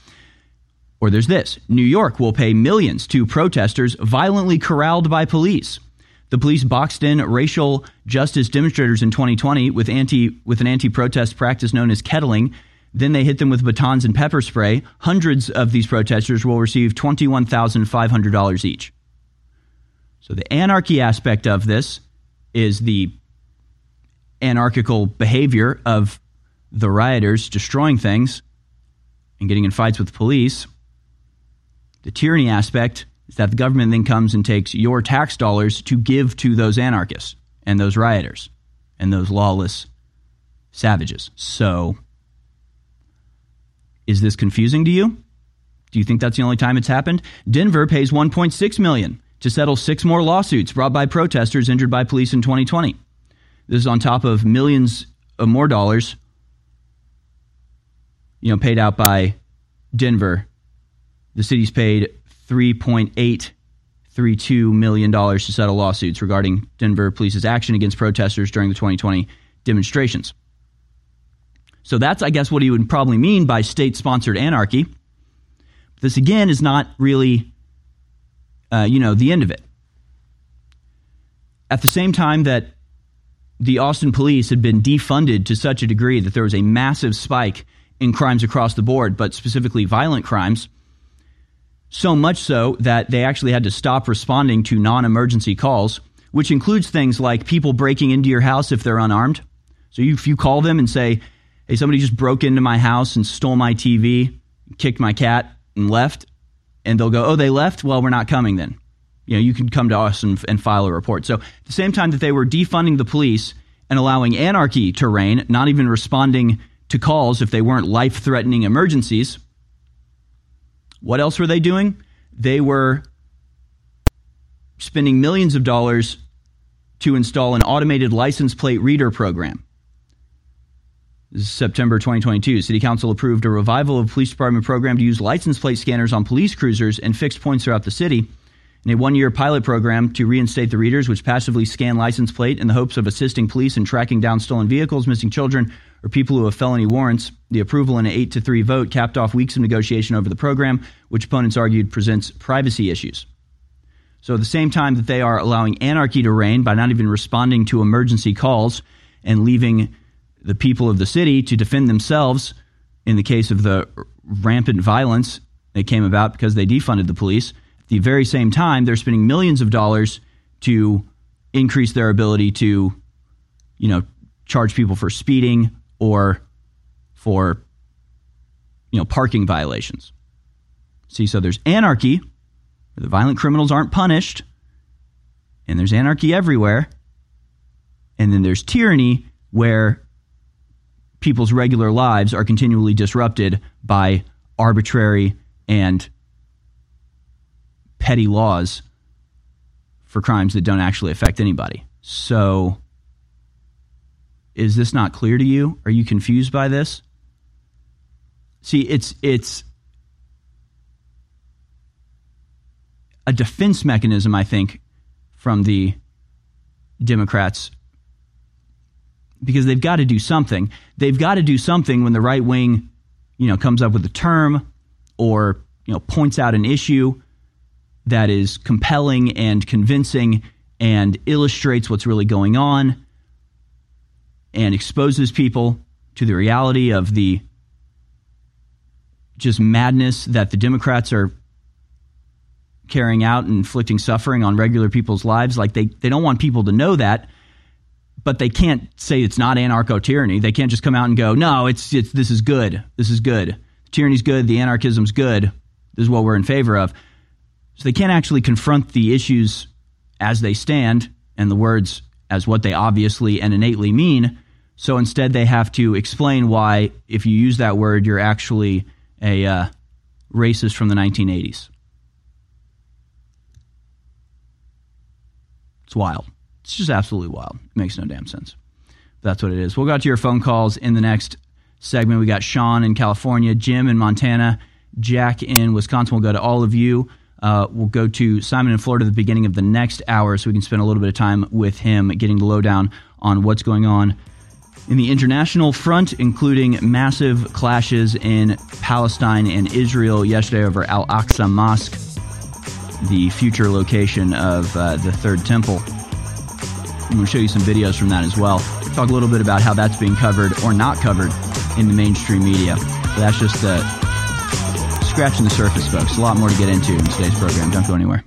Or there's this New York will pay millions to protesters violently corralled by police. The police boxed in racial justice demonstrators in 2020 with, anti, with an anti protest practice known as kettling. Then they hit them with batons and pepper spray. Hundreds of these protesters will receive $21,500 each. So the anarchy aspect of this is the anarchical behavior of the rioters destroying things and getting in fights with police. The tyranny aspect is that the government then comes and takes your tax dollars to give to those anarchists and those rioters and those lawless savages. So, is this confusing to you? Do you think that's the only time it's happened? Denver pays 1.6 million to settle six more lawsuits brought by protesters injured by police in 2020. This is on top of millions of more dollars you know, paid out by Denver. The city's paid $3.832 million to settle lawsuits regarding Denver police's action against protesters during the 2020 demonstrations. So that's, I guess, what he would probably mean by state sponsored anarchy. This, again, is not really, uh, you know, the end of it. At the same time that the Austin police had been defunded to such a degree that there was a massive spike in crimes across the board, but specifically violent crimes. So much so that they actually had to stop responding to non emergency calls, which includes things like people breaking into your house if they're unarmed. So if you call them and say, hey, somebody just broke into my house and stole my TV, kicked my cat, and left, and they'll go, oh, they left? Well, we're not coming then. You know, you can come to us and, and file a report. So at the same time that they were defunding the police and allowing anarchy to reign, not even responding to calls if they weren't life threatening emergencies, What else were they doing? They were spending millions of dollars to install an automated license plate reader program. September 2022. City Council approved a revival of police department program to use license plate scanners on police cruisers and fixed points throughout the city. In a one year pilot program to reinstate the readers, which passively scan license plate in the hopes of assisting police in tracking down stolen vehicles, missing children, or people who have felony warrants. The approval in an 8 to 3 vote capped off weeks of negotiation over the program, which opponents argued presents privacy issues. So, at the same time that they are allowing anarchy to reign by not even responding to emergency calls and leaving the people of the city to defend themselves in the case of the rampant violence that came about because they defunded the police, at the very same time, they're spending millions of dollars to increase their ability to, you know, charge people for speeding or for, you know, parking violations. See, so there's anarchy where the violent criminals aren't punished, and there's anarchy everywhere. And then there's tyranny where people's regular lives are continually disrupted by arbitrary and petty laws for crimes that don't actually affect anybody. So, is this not clear to you? Are you confused by this? See, it's it's a defense mechanism, I think, from the Democrats because they've got to do something. They've got to do something when the right wing, you know, comes up with a term or you know points out an issue that is compelling and convincing and illustrates what's really going on and exposes people to the reality of the just madness that the Democrats are carrying out and inflicting suffering on regular people's lives. Like they, they don't want people to know that, but they can't say it's not anarcho tyranny. They can't just come out and go, no, it's, it's this is good. This is good. Tyranny's good. The anarchism's good. This is what we're in favor of. So they can't actually confront the issues as they stand and the words as what they obviously and innately mean. So instead, they have to explain why, if you use that word, you're actually a uh, racist from the 1980s. It's wild. It's just absolutely wild. It makes no damn sense. That's what it is. We'll go to your phone calls in the next segment. We got Sean in California, Jim in Montana, Jack in Wisconsin. We'll go to all of you. Uh, we'll go to Simon in Florida at the beginning of the next hour so we can spend a little bit of time with him getting the lowdown on what's going on in the international front, including massive clashes in Palestine and Israel yesterday over Al Aqsa Mosque, the future location of uh, the Third Temple. I'm going to show you some videos from that as well. Talk a little bit about how that's being covered or not covered in the mainstream media. But that's just uh, scratching the surface, folks. A lot more to get into in today's program. Don't go anywhere.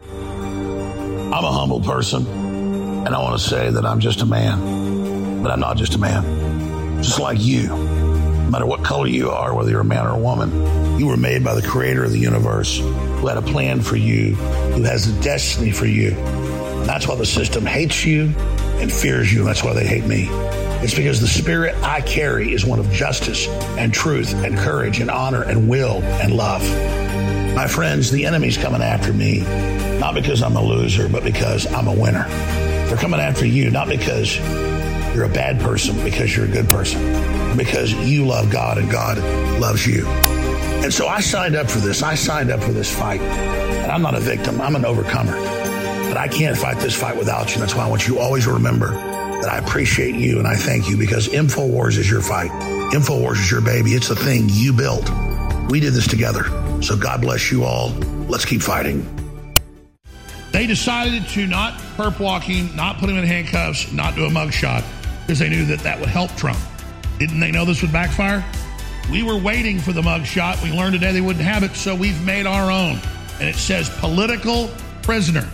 I'm a humble person, and I want to say that I'm just a man, but I'm not just a man. Just like you, no matter what color you are, whether you're a man or a woman, you were made by the creator of the universe who had a plan for you, who has a destiny for you. And that's why the system hates you and fears you, and that's why they hate me. It's because the spirit I carry is one of justice and truth and courage and honor and will and love. My friends, the enemy's coming after me, not because I'm a loser, but because I'm a winner. They're coming after you, not because you're a bad person, because you're a good person, because you love God and God loves you. And so I signed up for this. I signed up for this fight. And I'm not a victim, I'm an overcomer. But I can't fight this fight without you. That's why I want you to always remember that I appreciate you and I thank you because InfoWars is your fight. InfoWars is your baby. It's the thing you built. We did this together. So God bless you all. Let's keep fighting. They decided to not perp walking, not put him in handcuffs, not do a mugshot because they knew that that would help Trump. Didn't they know this would backfire? We were waiting for the mugshot. We learned today they wouldn't have it, so we've made our own. And it says political prisoner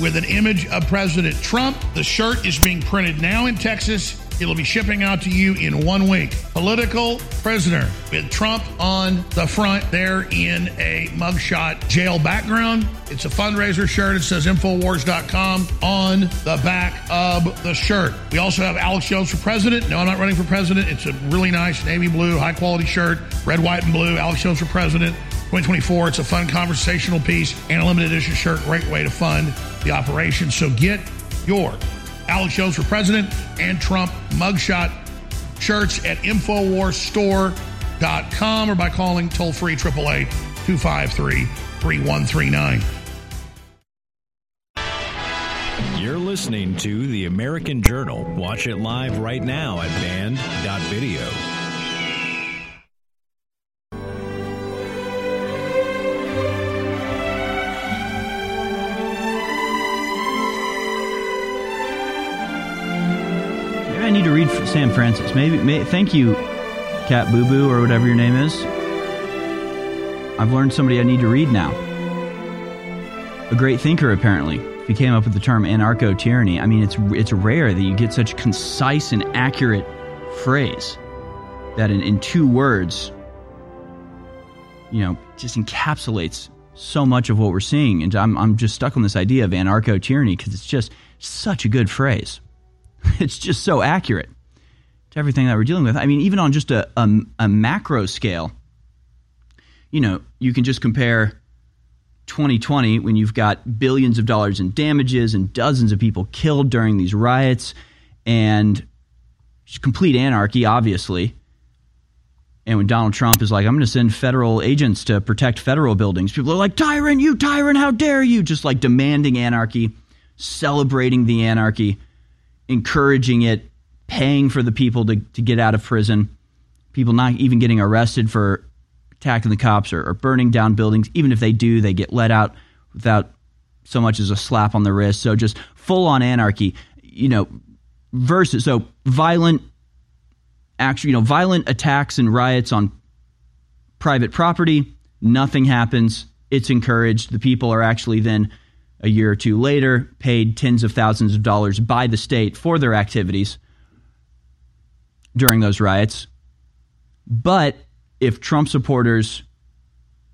with an image of President Trump. The shirt is being printed now in Texas. It'll be shipping out to you in one week. Political prisoner with Trump on the front there in a mugshot jail background. It's a fundraiser shirt. It says Infowars.com on the back of the shirt. We also have Alex Jones for president. No, I'm not running for president. It's a really nice navy blue, high quality shirt, red, white, and blue. Alex Jones for president. 2024. It's a fun conversational piece and a limited edition shirt. Great way to fund the operation. So get your Alex Jones for President and Trump mugshot shirts at InfoWarsStore.com or by calling toll free 888 253 3139. You're listening to The American Journal. Watch it live right now at band.video. to read Sam Francis. Maybe. May, thank you, Cat Boo Boo or whatever your name is. I've learned somebody I need to read now. A great thinker, apparently. He came up with the term anarcho tyranny. I mean, it's it's rare that you get such concise and accurate phrase that in, in two words, you know, just encapsulates so much of what we're seeing. And I'm I'm just stuck on this idea of anarcho tyranny because it's just such a good phrase. It's just so accurate to everything that we're dealing with. I mean, even on just a, a, a macro scale, you know, you can just compare 2020 when you've got billions of dollars in damages and dozens of people killed during these riots and complete anarchy, obviously. And when Donald Trump is like, I'm going to send federal agents to protect federal buildings, people are like, Tyrant, you tyrant, how dare you? Just like demanding anarchy, celebrating the anarchy encouraging it, paying for the people to, to get out of prison, people not even getting arrested for attacking the cops or, or burning down buildings. Even if they do, they get let out without so much as a slap on the wrist. So just full on anarchy, you know, versus so violent actually, you know, violent attacks and riots on private property, nothing happens. It's encouraged. The people are actually then a year or two later paid tens of thousands of dollars by the state for their activities during those riots. But if Trump supporters,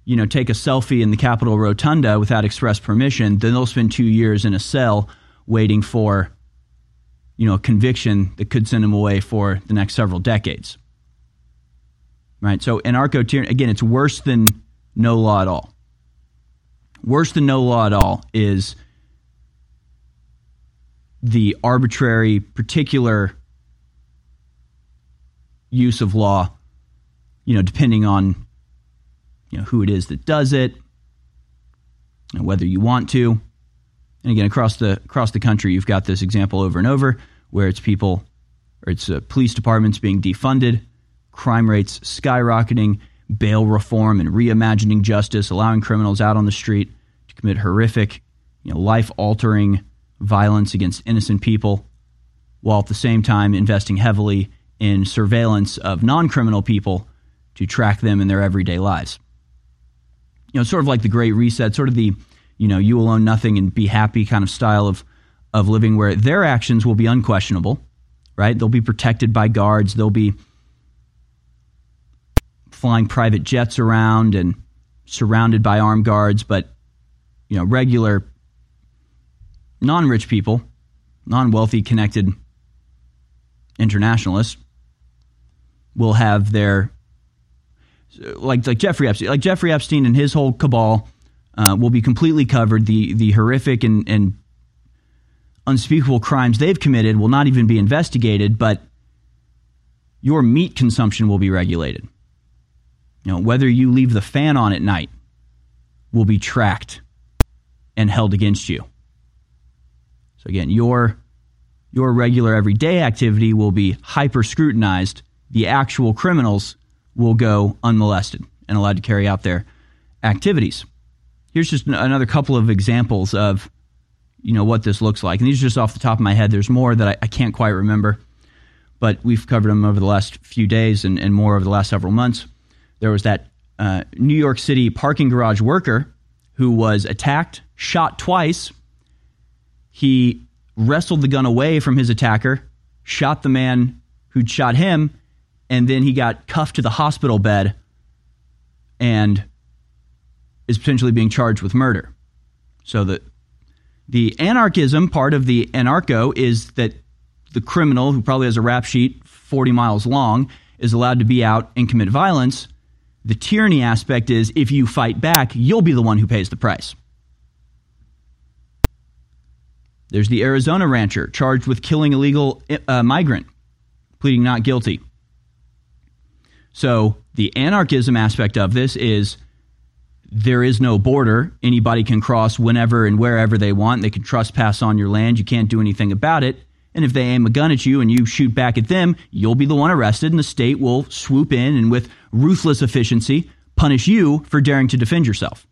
you know, take a selfie in the Capitol Rotunda without express permission, then they'll spend two years in a cell waiting for, you know, a conviction that could send them away for the next several decades. Right. So anarcho tyranny again, it's worse than no law at all. Worse than no law at all is the arbitrary, particular use of law, you know, depending on you know who it is that does it, and whether you want to. And again, across the across the country, you've got this example over and over where it's people or it's uh, police departments being defunded, crime rates skyrocketing, bail reform and reimagining justice, allowing criminals out on the street to commit horrific, you know, life-altering violence against innocent people, while at the same time investing heavily in surveillance of non-criminal people to track them in their everyday lives. You know, sort of like the Great Reset, sort of the, you know, you will own nothing and be happy kind of style of of living where their actions will be unquestionable, right? They'll be protected by guards, they'll be flying private jets around and surrounded by armed guards, but you know, regular non-rich people, non-wealthy connected internationalists will have their like like Jeffrey Epstein, like Jeffrey Epstein and his whole cabal uh, will be completely covered. The the horrific and, and unspeakable crimes they've committed will not even be investigated, but your meat consumption will be regulated. You know, whether you leave the fan on at night will be tracked and held against you. So again, your your regular everyday activity will be hyper scrutinized. The actual criminals will go unmolested and allowed to carry out their activities. Here's just another couple of examples of you know what this looks like, and these are just off the top of my head. There's more that I, I can't quite remember, but we've covered them over the last few days and, and more over the last several months. There was that uh, New York City parking garage worker who was attacked, shot twice. He wrestled the gun away from his attacker, shot the man who'd shot him, and then he got cuffed to the hospital bed and is potentially being charged with murder. So the the anarchism part of the anarcho is that the criminal who probably has a rap sheet 40 miles long is allowed to be out and commit violence, The tyranny aspect is if you fight back, you'll be the one who pays the price. There's the Arizona rancher charged with killing illegal uh, migrant, pleading not guilty. So the anarchism aspect of this is there is no border. Anybody can cross whenever and wherever they want. They can trespass on your land. You can't do anything about it. And if they aim a gun at you and you shoot back at them, you'll be the one arrested, and the state will swoop in and, with ruthless efficiency, punish you for daring to defend yourself.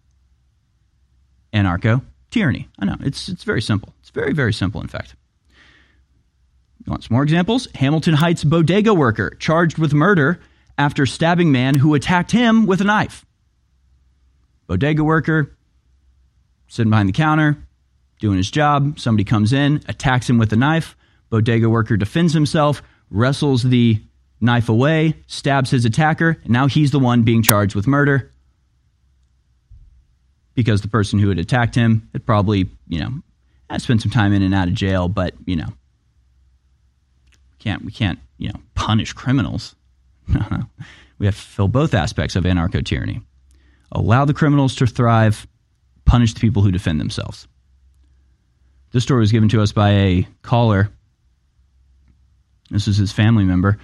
Anarcho tyranny. I know it's it's very simple. It's very very simple. In fact, you want some more examples? Hamilton Heights bodega worker charged with murder after stabbing man who attacked him with a knife. Bodega worker sitting behind the counter, doing his job. Somebody comes in, attacks him with a knife. Bodega worker defends himself, wrestles the knife away, stabs his attacker, and now he's the one being charged with murder because the person who had attacked him had probably, you know, had spent some time in and out of jail, but, you know, can't we can't, you know, punish criminals. We have to fill both aspects of anarcho tyranny. Allow the criminals to thrive, punish the people who defend themselves. This story was given to us by a caller this is his family member.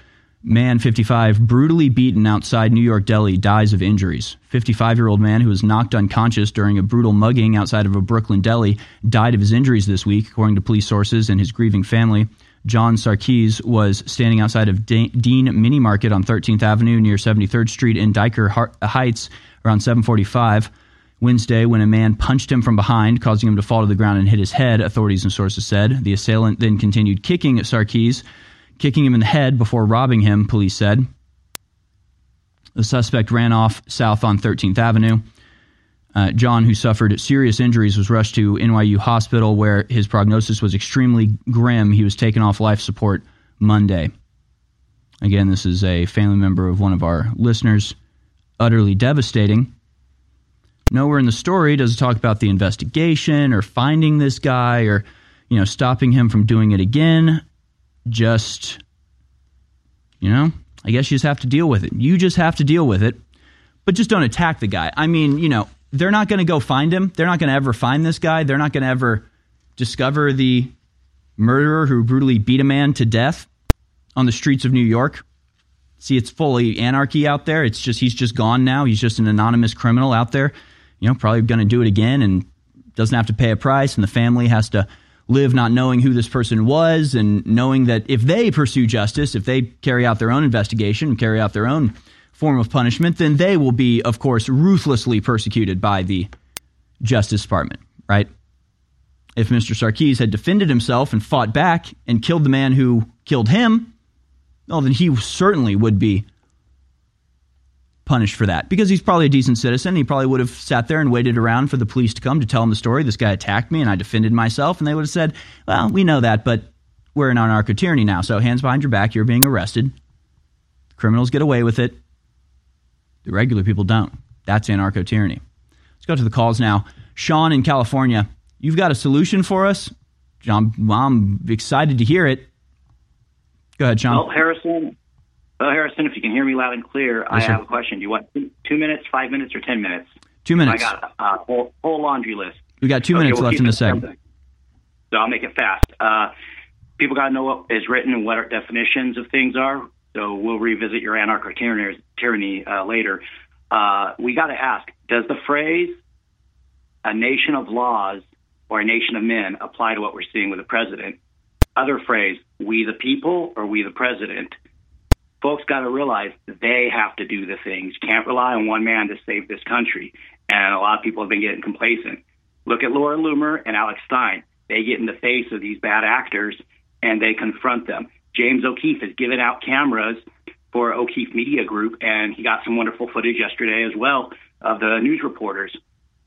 Man, 55, brutally beaten outside New York Deli, dies of injuries. 55 year old man who was knocked unconscious during a brutal mugging outside of a Brooklyn deli died of his injuries this week, according to police sources and his grieving family. John Sarkis was standing outside of Dean Mini Market on 13th Avenue near 73rd Street in Dyker Heights around 745. Wednesday, when a man punched him from behind, causing him to fall to the ground and hit his head, authorities and sources said. The assailant then continued kicking at Sarkis kicking him in the head before robbing him, police said. The suspect ran off south on 13th Avenue. Uh, John, who suffered serious injuries, was rushed to NYU Hospital where his prognosis was extremely grim. He was taken off life support Monday. Again, this is a family member of one of our listeners. Utterly devastating. Nowhere in the story does it talk about the investigation or finding this guy or, you know, stopping him from doing it again just, you know, I guess you just have to deal with it. You just have to deal with it, but just don't attack the guy. I mean, you know, they're not going to go find him. They're not going to ever find this guy. They're not going to ever discover the murderer who brutally beat a man to death on the streets of New York. See, it's fully anarchy out there. It's just, he's just gone now. He's just an anonymous criminal out there, you know, probably going to do it again and doesn't have to pay a price, and the family has to live not knowing who this person was and knowing that if they pursue justice, if they carry out their own investigation, and carry out their own form of punishment, then they will be, of course, ruthlessly persecuted by the Justice Department, right? If Mr. Sarkis had defended himself and fought back and killed the man who killed him, well, then he certainly would be punished for that because he's probably a decent citizen. He probably would have sat there and waited around for the police to come to tell him the story. This guy attacked me and I defended myself. And they would have said, well, we know that, but we're in anarcho tyranny now. So hands behind your back, you're being arrested. Criminals get away with it. The regular people don't. That's anarcho tyranny. Let's go to the calls now. Sean in California, you've got a solution for us. John, I'm excited to hear it. Go ahead, Sean. Well, Harrison, well, Harrison, if you can hear me loud and clear, yes, I have a question. Do you want two, minutes, five minutes, or ten minutes? Two minutes. I got a uh, whole, whole, laundry list. We got two okay, minutes we'll left in the segment. So I'll make it fast. Uh, people got to know what is written and what our definitions of things are. So we'll revisit your anarcho tyranny, tyranny uh, later. Uh, we got to ask: Does the phrase "a nation of laws" or "a nation of men" apply to what we're seeing with the president? Other phrase: "We the people" or "We the president." Folks got to realize they have to do the things. You can't rely on one man to save this country. And a lot of people have been getting complacent. Look at Laura Loomer and Alex Stein. They get in the face of these bad actors and they confront them. James O'Keefe has given out cameras for O'Keefe Media Group, and he got some wonderful footage yesterday as well of the news reporters.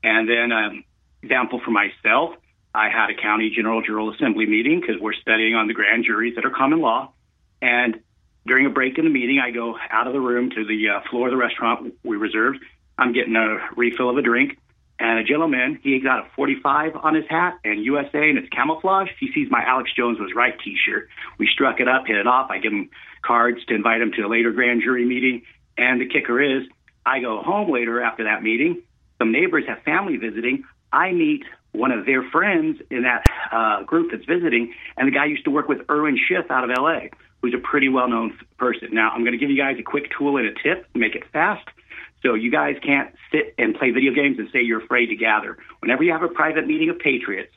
And then, um, example for myself, I had a county general jural assembly meeting because we're studying on the grand juries that are common law. And during a break in the meeting, I go out of the room to the uh, floor of the restaurant we reserved. I'm getting a refill of a drink, and a gentleman, he got a 45 on his hat and USA, and it's camouflage. He sees my Alex Jones was right T-shirt. We struck it up, hit it off. I give him cards to invite him to a later grand jury meeting, and the kicker is, I go home later after that meeting. Some neighbors have family visiting. I meet one of their friends in that uh, group that's visiting, and the guy used to work with Irwin Schiff out of L.A., who's a pretty well-known person. Now, I'm going to give you guys a quick tool and a tip, to make it fast. So you guys can't sit and play video games and say you're afraid to gather. Whenever you have a private meeting of patriots,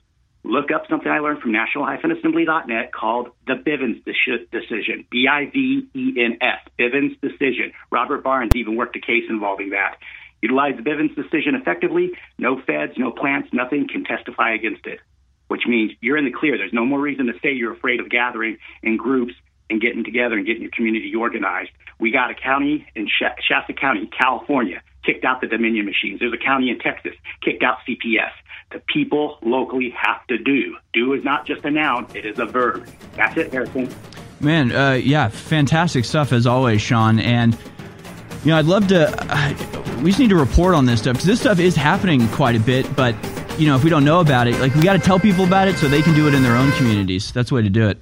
look up something I learned from national-assembly.net called the Bivens decision, B-I-V-E-N-S, Bivens decision. Robert Barnes even worked a case involving that. Utilize the Bivens decision effectively. No feds, no plants, nothing can testify against it, which means you're in the clear. There's no more reason to say you're afraid of gathering in groups and getting together and getting your community organized. We got a county in Shasta County, California, kicked out the Dominion machines. There's a county in Texas, kicked out CPS. The people locally have to do. Do is not just a noun, it is a verb. That's it, Harrison. Man, uh, yeah, fantastic stuff as always, Sean. And, you know, I'd love to, uh, we just need to report on this stuff because this stuff is happening quite a bit. But, you know, if we don't know about it, like, we got to tell people about it so they can do it in their own communities. That's the way to do it.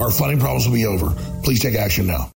our funding problems will be over. Please take action now.